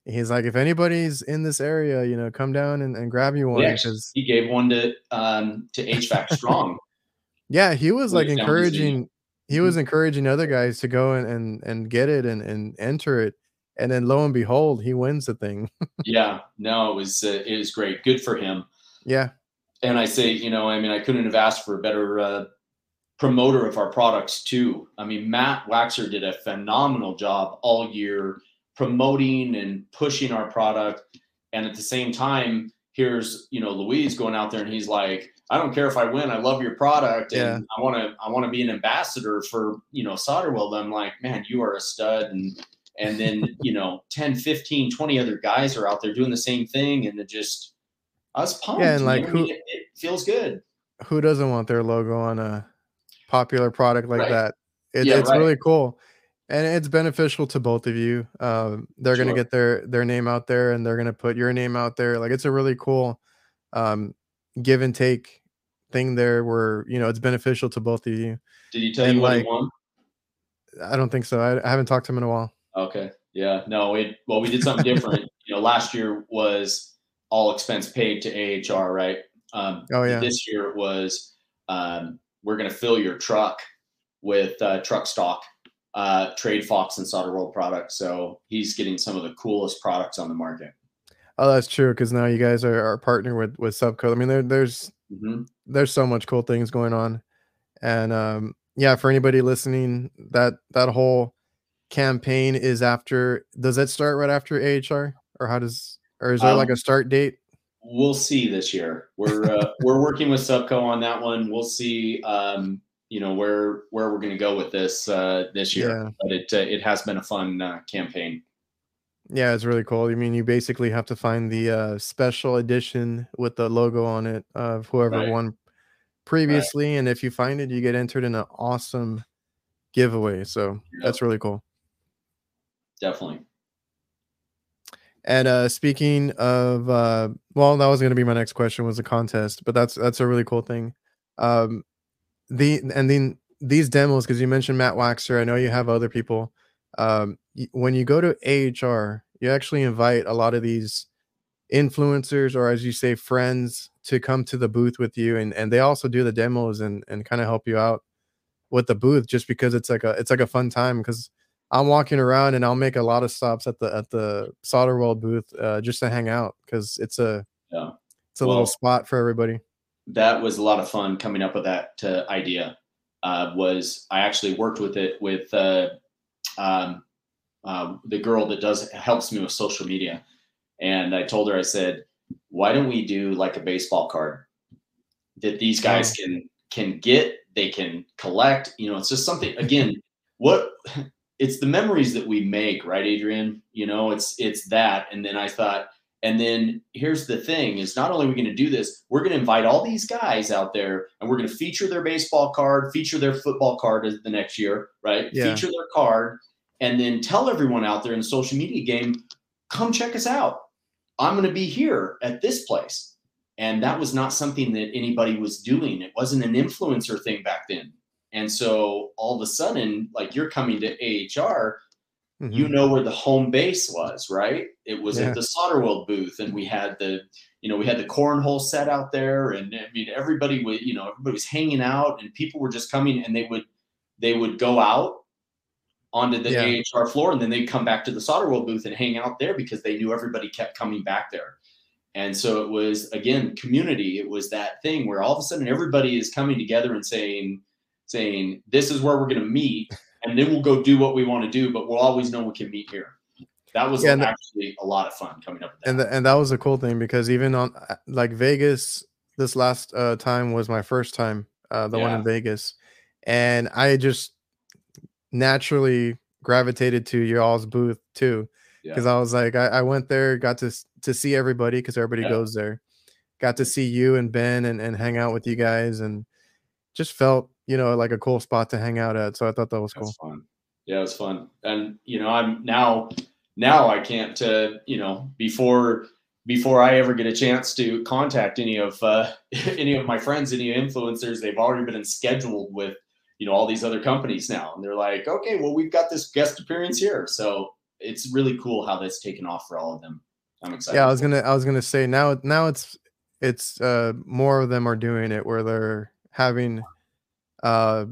He's like, if anybody's in this area, you know, come down and, and grab you one Yeah, because he gave one to um, to hvac strong yeah, he was like it's down to zero. encouraging. He was encouraging other guys to go and and, and get it and and enter it, and then lo and behold, he wins the thing. yeah no it was uh, it was great good for him yeah, and I say, you know, I mean, I couldn't have asked for a better uh, promoter of our products too. I mean, Matt Waxer did a phenomenal job all year promoting and pushing our product, and at the same time, here's you know Louise going out there and he's like, I don't care if I win. I love your product, and Yeah. I want to I want to be an ambassador for you know Solderweld. I'm like, man, you are a stud, and and then you know 10, 15, 20 other guys are out there doing the same thing, and it just I was pumped. and, you like, know, I who- mean, it, it feels good. Who doesn't want their logo on a popular product like Right. that? It, Yeah, it's right. really cool, and it's beneficial to both of you. Um, they're gonna get their their name out there, and they're gonna put your name out there. Like it's a really cool um, give and take thing there, where you know it's beneficial to both of you. Did he tell and, you what like- he won? I don't think so. I, I haven't talked to him in a while. Okay. Yeah. No. It, well, we did something different. you know, last year was all expense paid to AHR, right? Um, Oh, yeah. This year it was um, we're going to fill your truck with uh, truck stock, uh, Trade Fox and Solderweld products. So he's getting some of the coolest products on the market. Oh, that's true. Because now you guys are, are partnered with with Supco. I mean, there, there's hmm there's so much cool things going on and um yeah for anybody listening that that whole campaign is after does that start right after ahr or how does or is there like Um, a start date We'll see this year. We're uh, we're working with Supco on that one. We'll see. Um, you know where where we're going to go with this uh, this year. yeah But it uh, it has been a fun uh, campaign. Yeah it's really cool i mean you basically have to find the uh special edition with the logo on it of whoever Right. won previously and if you find it you get entered in an awesome giveaway so Yep. that's really cool Definitely. And uh speaking of uh well that was going to be my next question was a contest, but that's that's a really cool thing. Um the and then these demos cuz you mentioned Matt Waxer, I know you have other people. Um when you go to AHR, you actually invite a lot of these influencers or as you say friends to come to the booth with you and and they also do the demos and and kind of help you out with the booth just because it's like a it's like a fun time cuz I'm walking around and I'll make a lot of stops at the at the Solderweld booth uh, just to hang out because it's a Yeah. it's a little spot for everybody. that was a lot of fun coming up with that uh, idea. Uh, was I actually worked with it with uh, um, uh, the girl that does helps me with social media, and I told her I said, why don't we do like a baseball card that these guys can can get, they can collect. You know, it's just something again. What it's the memories that we make, right, Adrian? You know, it's it's that, and then I thought. And then here's the thing is not only are we going to do this, we're going to invite all these guys out there and we're going to feature their baseball card, feature their football card the next year, right? Yeah. Feature their card and then tell everyone out there in the social media game, come check us out. I'm going to be here at this place. And that was not something that anybody was doing. It wasn't an influencer thing back then. And so all of a sudden, like you're coming to AHR, Mhm. you know where the home base was, right? It was Yeah. at the Solderweld booth, and we had the, you know, we had the cornhole set out there, and I mean, everybody was, you know, everybody was hanging out, and people were just coming, and they would, they would go out onto the Yeah. AHR floor, and then they'd come back to the Solderweld booth and hang out there because they knew everybody kept coming back there. And so it was again community. It was that thing where all of a sudden everybody is coming together and saying, saying, "This is where we're going to meet." And then we'll go do what we want to do, but we'll always know we can meet here. That was Yeah, and the- actually a lot of fun coming up with that. and the, and that was a cool thing because even on uh, like Vegas, this last uh, time was my first time, uh, the one in Vegas, and I just naturally gravitated to y'all's booth too Yeah. because I was like, I, I went there, got to to see everybody because everybody Yeah. goes there, got to see you and Ben and and hang out with you guys and just felt you know like a cool spot to hang out at. So I thought that was cool. Fun. Yeah, it was fun. And you know, I'm now now I can't uh, you know, before before I ever get a chance to contact any of uh, any of my friends, any influencers, they've already been scheduled with you know all these other companies now, and they're like, okay, well, we've got this guest appearance here, so it's really cool how that's taken off for all of them. I'm excited. yeah i was gonna i was gonna say now now it's it's uh more of them are doing it where they're having uh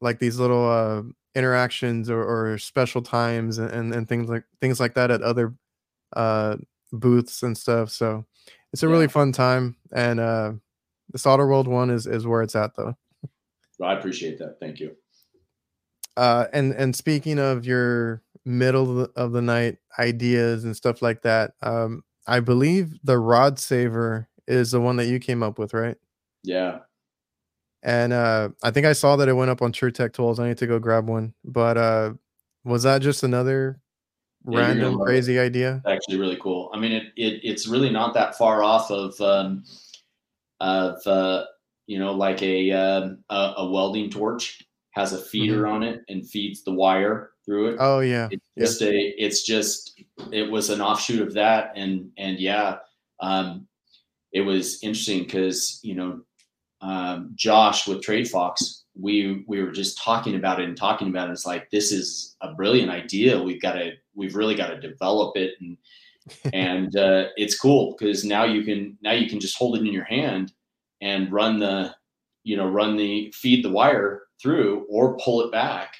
like these little uh interactions or, or special times and, and things like things like that at other uh booths and stuff so it's a really fun time and uh the Solderweld one is is where it's at though I appreciate that. Thank you. uh and and speaking of your middle of the, of the night ideas and stuff like that um i believe the rod saver is the one that you came up with right Yeah. And uh, I think I saw that it went up on TruTech Tools. I need to go grab one. But uh, was that just another Yeah, random love it. crazy idea? It's actually really cool. I mean, it, it it's really not that far off of um, of uh, you know like a, um, a a welding torch has a feeder on it and feeds the wire through it. Mm-hmm. Oh yeah, it's yeah. just a it's just it was an offshoot of that and and yeah um it was interesting because you know um josh with trade fox we we were just talking about it and talking about it. It's like this is a brilliant idea. We've got to we've really got to develop it and and uh it's cool because now you can now you can just hold it in your hand and run the you know run the feed the wire through or pull it back.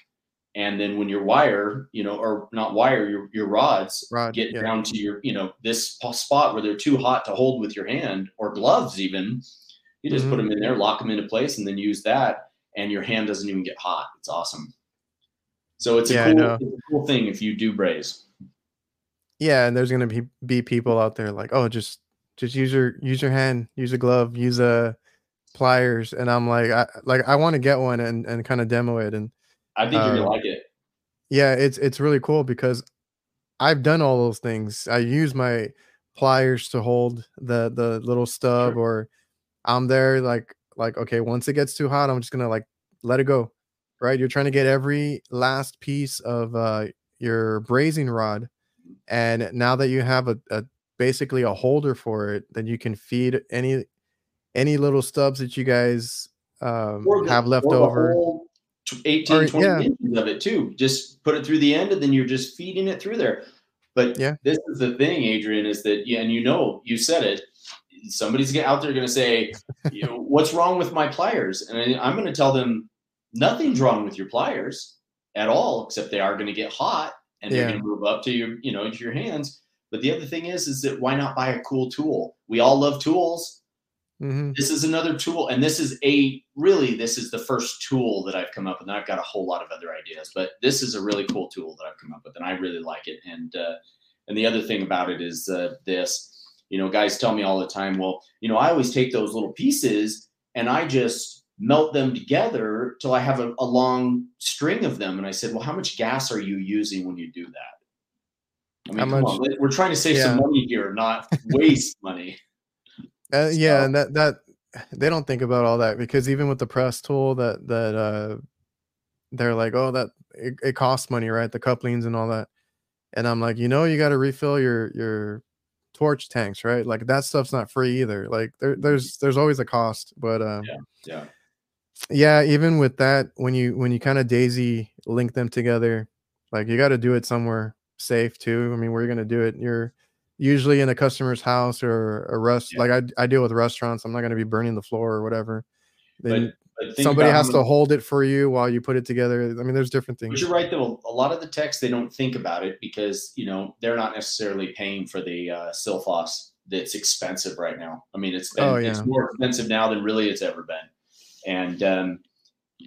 And then when your wire you know or not wire your, your rods Rod, get yeah. down to your you know this spot where they're too hot to hold with your hand or gloves even you just put Mhm. them in there lock them into place and then use that and your hand doesn't even get hot it's awesome so it's a Yeah, cool it's a cool thing if you do braze Yeah, and there's gonna be be people out there like, oh, just just use your use your hand, use a glove, use a pliers, and I'm like, I like I want to get one and and kind of demo it, and i think you're Um, gonna like it yeah, it's it's really cool because I've done all those things. I use my pliers to hold the the little stub, Sure. or I'm there like like okay, once it gets too hot, I'm just gonna like let it go, right? You're trying to get every last piece of uh your brazing rod, and now that you have a, a basically a holder for it, then you can feed any any little stubs that you guys um, the- have left over. whole tw- 18 Or- 20 yeah. inches of it too just put it through the end and then you're just feeding it through there but Yeah. this is the thing adrian is that yeah and you know you said it somebody's get- out there going to say you know, what's wrong with my pliers? And I- i'm going to tell them nothing's wrong with your pliers at all except they are going to get hot and they're going to move up to your you know to your hands. But the other thing is is that why not buy a cool tool? We all love tools. Hmm this is another tool and this is a really this is the first tool that i've come up with and i've got a whole lot of other ideas but this is a really cool tool that i've come up with and i really like it and uh, and the other thing about it is uh, this you know guys tell me all the time well you know i always take those little pieces and i just melt them together till i have a, a long string of them and i said well how much gas are you using when you do that i mean How come much- on we're trying to save some money here not waste money Uh, yeah, and that that they don't think about all that because even with the press tool that that uh they're like, oh, that it, it costs money, right? The couplings and all that. And I'm like, you know, you got to refill your your torch tanks, right? Like that stuff's not free either. Like there there's there's always a cost, but um yeah yeah, even with that, when you when you kind of daisy link them together, like you got to do it somewhere safe too. I mean, where you're gonna do it, you're usually in a customer's house or a rest. Yeah. Like I I deal with restaurants. I'm not gonna be burning the floor or whatever. Then But somebody has to hold it for you while you put it together. I mean, there's different But things. you're right, though. A lot of the techs they don't think about it because you know they're not necessarily paying for the uh, Silphos that's expensive right now. I mean, it's been Oh, it's more expensive now than really it's ever been, and um,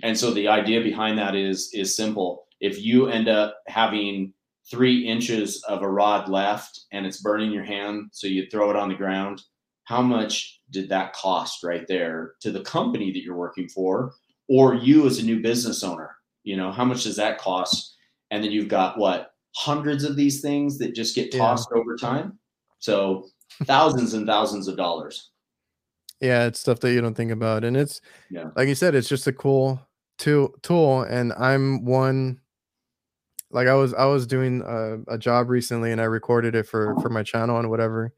and so the idea behind that is is simple. If you end up having three inches of a rod left and it's burning your hand, so you throw it on the ground, how much did that cost right there to the company that you're working for, or you as a new business owner? You know, how much does that cost? And then you've got what hundreds of these things that just get Yeah. tossed over time. So thousands and thousands of dollars. Yeah, it's stuff that you don't think about, and it's Yeah. like you said, it's just a cool tool. Tool, and I'm one. Like I was, I was doing a, a job recently, and I recorded it for for my channel and whatever,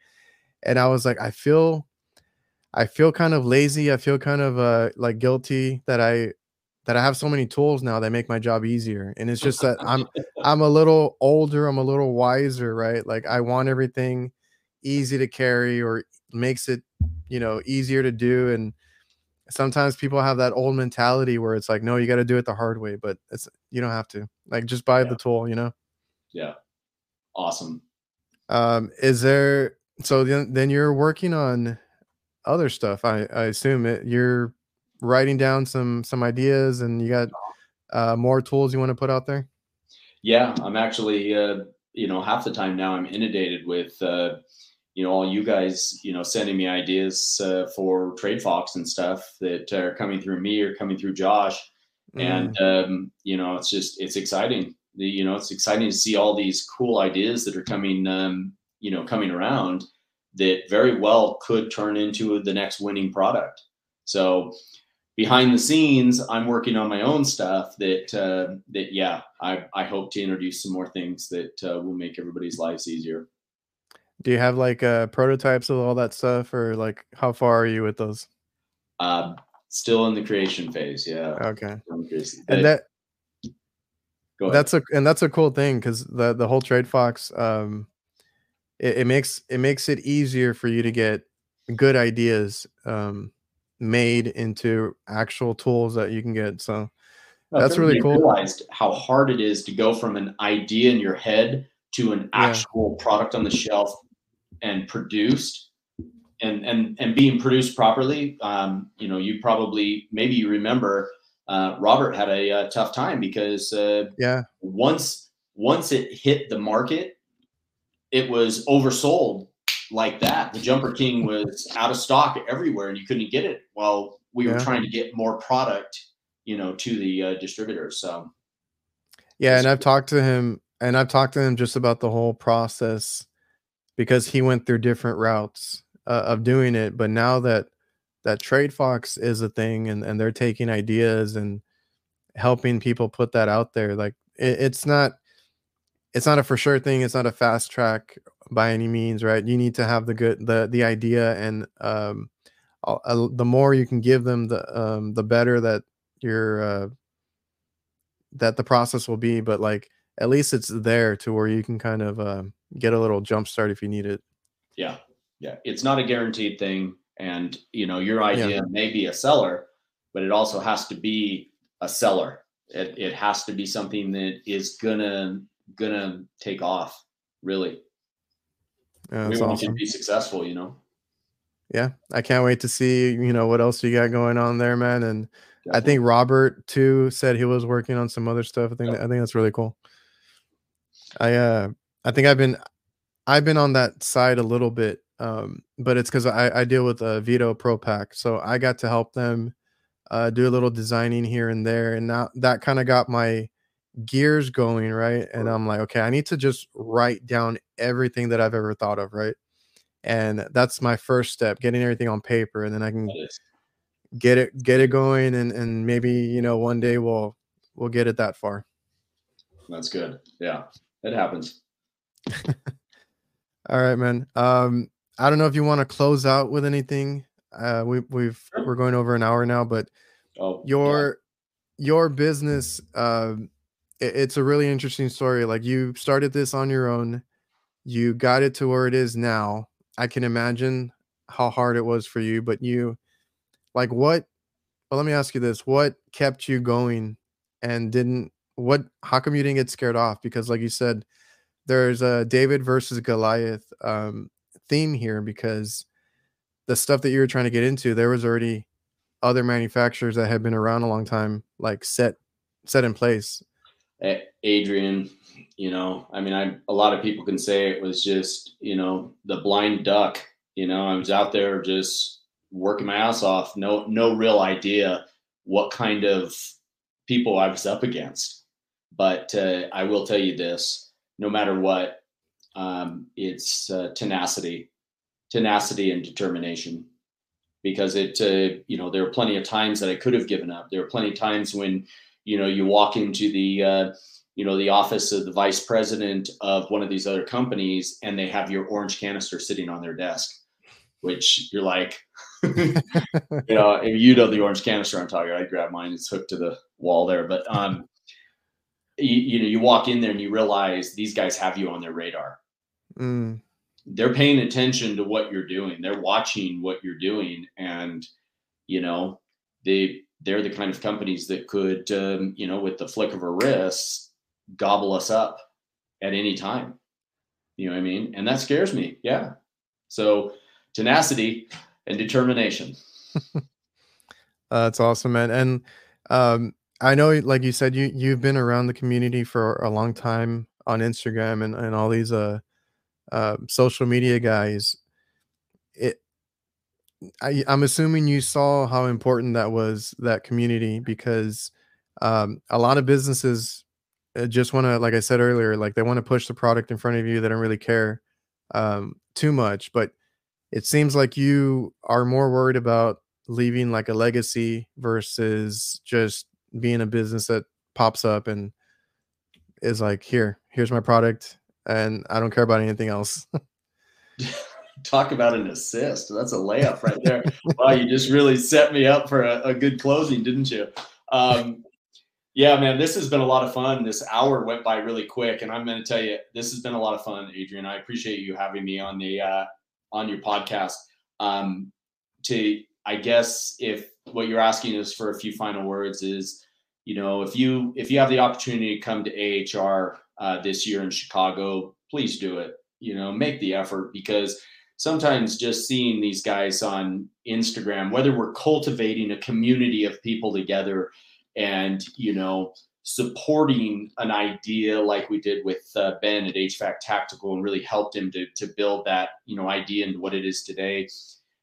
and I was like, I feel, I feel kind of lazy. I feel kind of uh like guilty that I that I have so many tools now that make my job easier, and it's just that I'm I'm a little older, I'm a little wiser, right? Like I want everything easy to carry or makes it, you know, easier to do and sometimes people have that old mentality where it's like no, you got to do it the hard way, but it's you don't have to. Like just buy Yeah. the tool, you know. Yeah. Awesome. Um is there so then then you're working on other stuff. I I assume it, you're writing down some some ideas and you got uh more tools you want to put out there? Yeah, I'm actually, uh, you know, half the time now I'm inundated with, uh, you know, all you guys, you know, sending me ideas uh, for Trade Fox and stuff that are coming through me or coming through Josh. Mm. And, um, you know, it's just, it's exciting. The, you know, it's exciting to see all these cool ideas that are coming, um, you know, coming around that very well could turn into the next winning product. So behind the scenes, I'm working on my own stuff that, uh, that, yeah, I, I hope to introduce some more things that uh, will make everybody's lives easier. Do you have like uh, prototypes of all that stuff, or like how far are you with those? Uh, still in the creation phase. Yeah. Okay. And that that's a and that's a cool thing because the the whole trade fox um it, it, makes it makes it easier for you to get good ideas um made into actual tools that you can get so that's really cool realized how hard it is to go from an idea in your head to an actual yeah. product on the shelf and produced and and and being produced properly um, you know you probably maybe you remember uh, robert had a, a, tough time because uh, yeah once once it hit the market it was oversold like that the jumper king was out of stock everywhere and you couldn't get it while we yeah. were trying to get more product you know to the uh, distributors so yeah and i've talked to him and i've talked to him just about the whole process because he went through different routes uh, of doing it. But now that that Trade Fox is a thing and, and they're taking ideas and helping people put that out there, like it, it's not it's not a for sure thing. It's not a fast track by any means, right? You need to have the good the the idea and um, uh, the more you can give them, the um, the better that your uh, that the process will be. But like at least it's there to where you can kind of uh, get a little jump start if you need it. Yeah, yeah. It's not a guaranteed thing, and you know your idea yeah. may be a seller, but it also has to be a seller. It it has to be something that is gonna gonna take off. Really, yeah, we want awesome. to be successful. You know. Yeah, I can't wait to see you know what else you got going on there, man. And Definitely. I think Robert too said he was working on some other stuff. I think. I think that's really cool. I uh I think I've been I've been on that side a little bit, um, but it's because I, I deal with a Veto Pro Pac, so I got to help them uh, do a little designing here and there, and now that kind of got my gears going right. And I'm like, okay, I need to just write down everything that I've ever thought of, right? And that's my first step, getting everything on paper, and then I can get it get it going, and and maybe you know one day we'll we'll get it that far. That's good. Yeah, it happens. All right, man. Um, I don't know if you want to close out with anything. Uh, we, we've sure. we're going over an hour now, but oh, your yeah. your business, uh, it's a really interesting story. Like you started this on your own, you got it to where it is now. I can imagine how hard it was for you, but you, like, what? Well, let me ask you this: What kept you going, and didn't what? How come you didn't get scared off? Because, like you said there's a David versus Goliath um, theme here because the stuff that you were trying to get into, there was already other manufacturers that had been around a long time, like set set in place. Adrian, you know, I mean, I a lot of people can say it was just you know the blind duck. You know, I was out there just working my ass off, no no real idea what kind of people I was up against. But uh, I will tell you this no matter what, um, it's uh, tenacity, tenacity and determination. Because it, uh, you know, there are plenty of times that I could have given up. There are plenty of times when, you know, you walk into the, uh, you know, the office of the vice president of one of these other companies, and they have your orange canister sitting on their desk, which you're like, you know, if you know the orange canister I'm talking. I grab mine; it's hooked to the wall there. But um, you, you, know you walk in there and you realize these guys have you on their radar mm. they're paying attention to what you're doing they're watching what you're doing and you know they they're the kind of companies that could um, you know with the flick of a wrist gobble us up at any time. You know what i mean? And that scares me yeah. So tenacity and determination. Uh, that's awesome man. And um I know, like you said, you you've been around the community for a long time on Instagram and, and all these uh, uh social media guys. I, I'm assuming you saw how important that was that community because um, a lot of businesses uh, just want to, like I said earlier, like they want to push the product in front of you. They don't really care um, too much, but it seems like you are more worried about leaving like a legacy versus just being a business that pops up and is like, here, here's my product, and I don't care about anything else. talk about an assist. That's a layup right there. wow, you just really set me up for a, a good closing, didn't you? Um, yeah, man, this has been a lot of fun. This hour went by really quick, and I'm going to tell you, this has been a lot of fun, Adrian. I appreciate you having me on the uh, on your podcast. Um, to, I guess, if what you're asking is for a few final words, is you know, if you if you have the opportunity to come to AHR uh, this year in Chicago, please do it. You know, make the effort because sometimes just seeing these guys on Instagram, whether we're cultivating a community of people together and, you know, supporting an idea like we did with uh, Ben at HVAC Tactical and really helped him to, to build that, you know, idea into what it is today.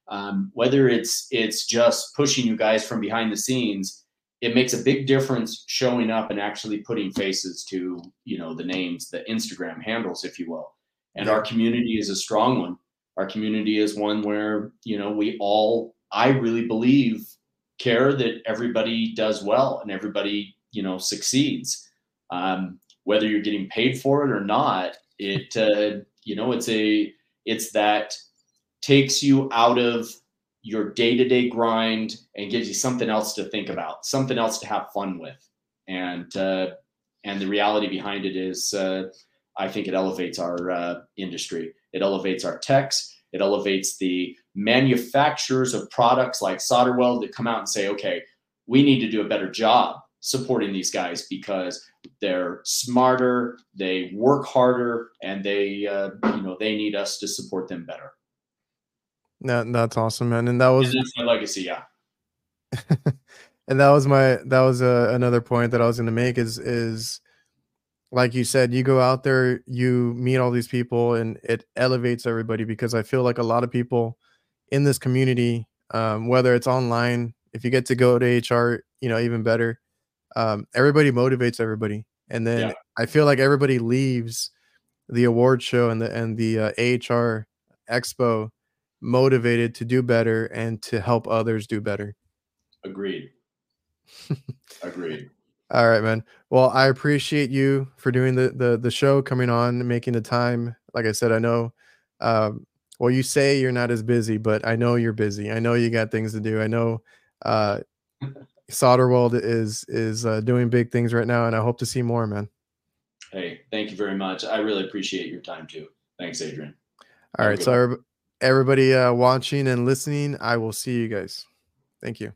Um, whether it's it's just pushing you guys from behind the scenes, it makes a big difference showing up and actually putting faces to, you know, the names, the Instagram handles, if you will. And our community is a strong one our community is one where you know we all i really believe care that everybody does well and everybody you know succeeds. Um, whether you're getting paid for it or not it uh, you know it's a it's that takes you out of your day-to-day grind and gives you something else to think about something else to have fun with. And uh, and the reality behind it is uh, i think it elevates our uh, industry it elevates our techs. It elevates the manufacturers of products like Solderweld that come out and say, okay, we need to do a better job supporting these guys because they're smarter, they work harder, and they, uh, you know, they need us to support them better. That that's awesome, man. And that was and my legacy, yeah. and that was my that was uh, another point that I was going to make is is like you said, you go out there, you meet all these people, and it elevates everybody because I feel like a lot of people in this community, um, whether it's online, if you get to go to HR, you know, even better. Um, everybody motivates everybody, and then yeah. I feel like everybody leaves the award show and the and the uh, AHR Expo motivated to do better and to help others do better. Agreed. Agreed. All right, man. Well, I appreciate you for doing the the the show, coming on, making the time. Like I said, I know. Um, well, you say you're not as busy, but I know you're busy. I know you got things to do. I know uh, Solderweld is is uh, doing big things right now, and I hope to see more, man. Hey, thank you very much. I really appreciate your time too. Thanks, Adrian. All Have right, so everybody uh, watching and listening, I will see you guys. Thank you.